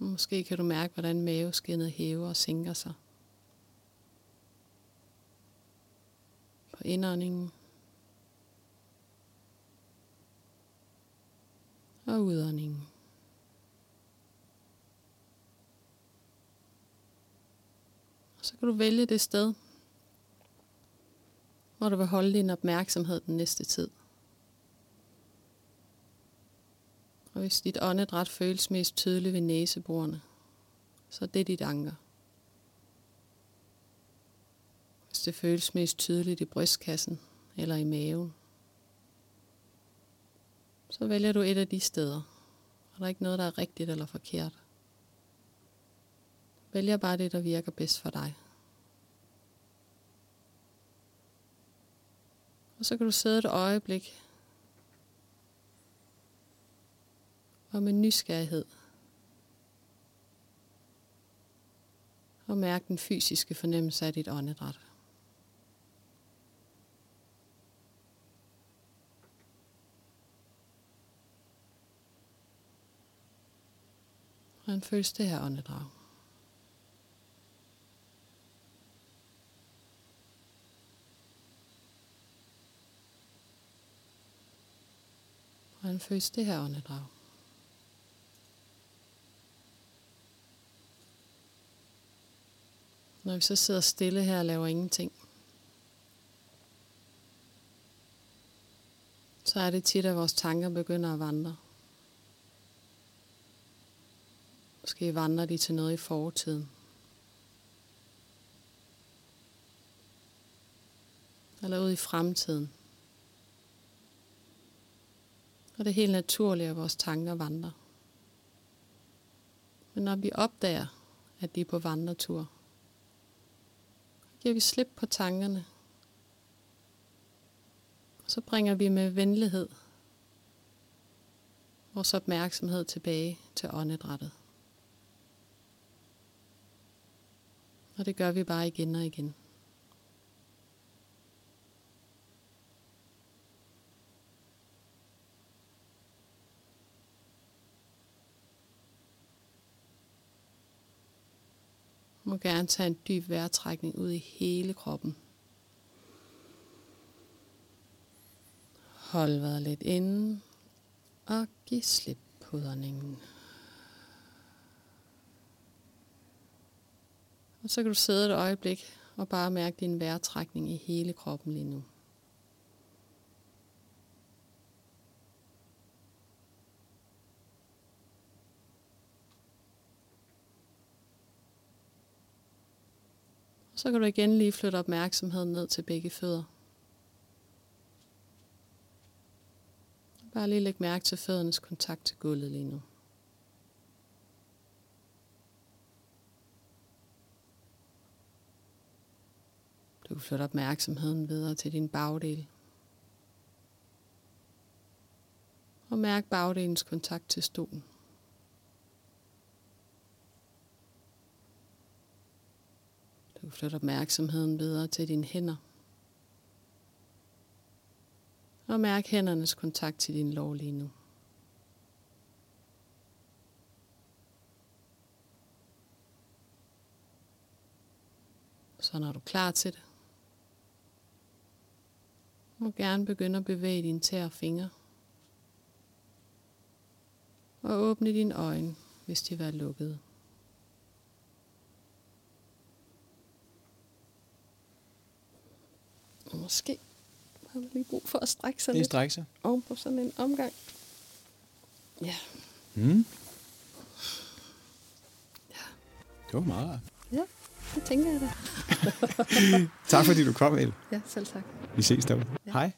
S1: Måske kan du mærke, hvordan maveskinnet hæver og sænker sig. På indåndingen. Og udåndingen. Og så kan du vælge det sted, hvor du vil holde din opmærksomhed den næste tid. Og hvis dit åndedræt føles mest tydeligt ved næseborene, så er det dit anker. Hvis det føles mest tydeligt i brystkassen eller i maven, så vælger du et af de steder. Og der er ikke noget, der er rigtigt eller forkert. Vælger bare det, der virker bedst for dig. Og så kan du sidde et øjeblik og med nysgerrighed. Og mærk den fysiske fornemmelse af dit åndedræt. Hvordan føles det her åndedrag? Hvordan føles det her åndedrag? Når vi så sidder stille her og laver ingenting, så er det tit, at vores tanker begynder at vandre. Måske vandrer de til noget i fortiden. Eller ud i fremtiden. Og det er helt naturligt, at vores tanker vandrer. Men når vi opdager, at de er på vandretur, giver vi slip på tankerne. Og så bringer vi med venlighed vores opmærksomhed tilbage til åndedrættet. Og det gør vi bare igen og igen. Må gerne tage en dyb vejrtrækning ud i hele kroppen. Hold vejret lidt inde og giv slip på udåndingen. Og så kan du sidde et øjeblik og bare mærke din vejrtrækning i hele kroppen lige nu. Så kan du igen lige flytte opmærksomheden ned til begge fødder. Bare lige læg mærke til føddernes kontakt til gulvet lige nu. Du kan flytte opmærksomheden videre til din bagdel. Og mærk bagdelens kontakt til stolen. Du kan flytte opmærksomheden videre til dine hænder. Og mærk hændernes kontakt til din lår lige nu. Så når du er klar til det, må gerne begynde at bevæge dine tæer og fingre. Og åbne dine øjne, hvis de var lukkede. Og måske har vi lige brug for at strække sig
S2: lige
S1: lidt.
S2: strække sig.
S1: Oven på sådan en omgang. Ja.
S2: Mm. Ja. Det var meget.
S1: Ja, det tænker jeg da.
S2: tak fordi du kom, El.
S1: Ja, selv tak.
S2: Vi ses derude.
S1: Ja.
S2: Hej.
S1: Hej.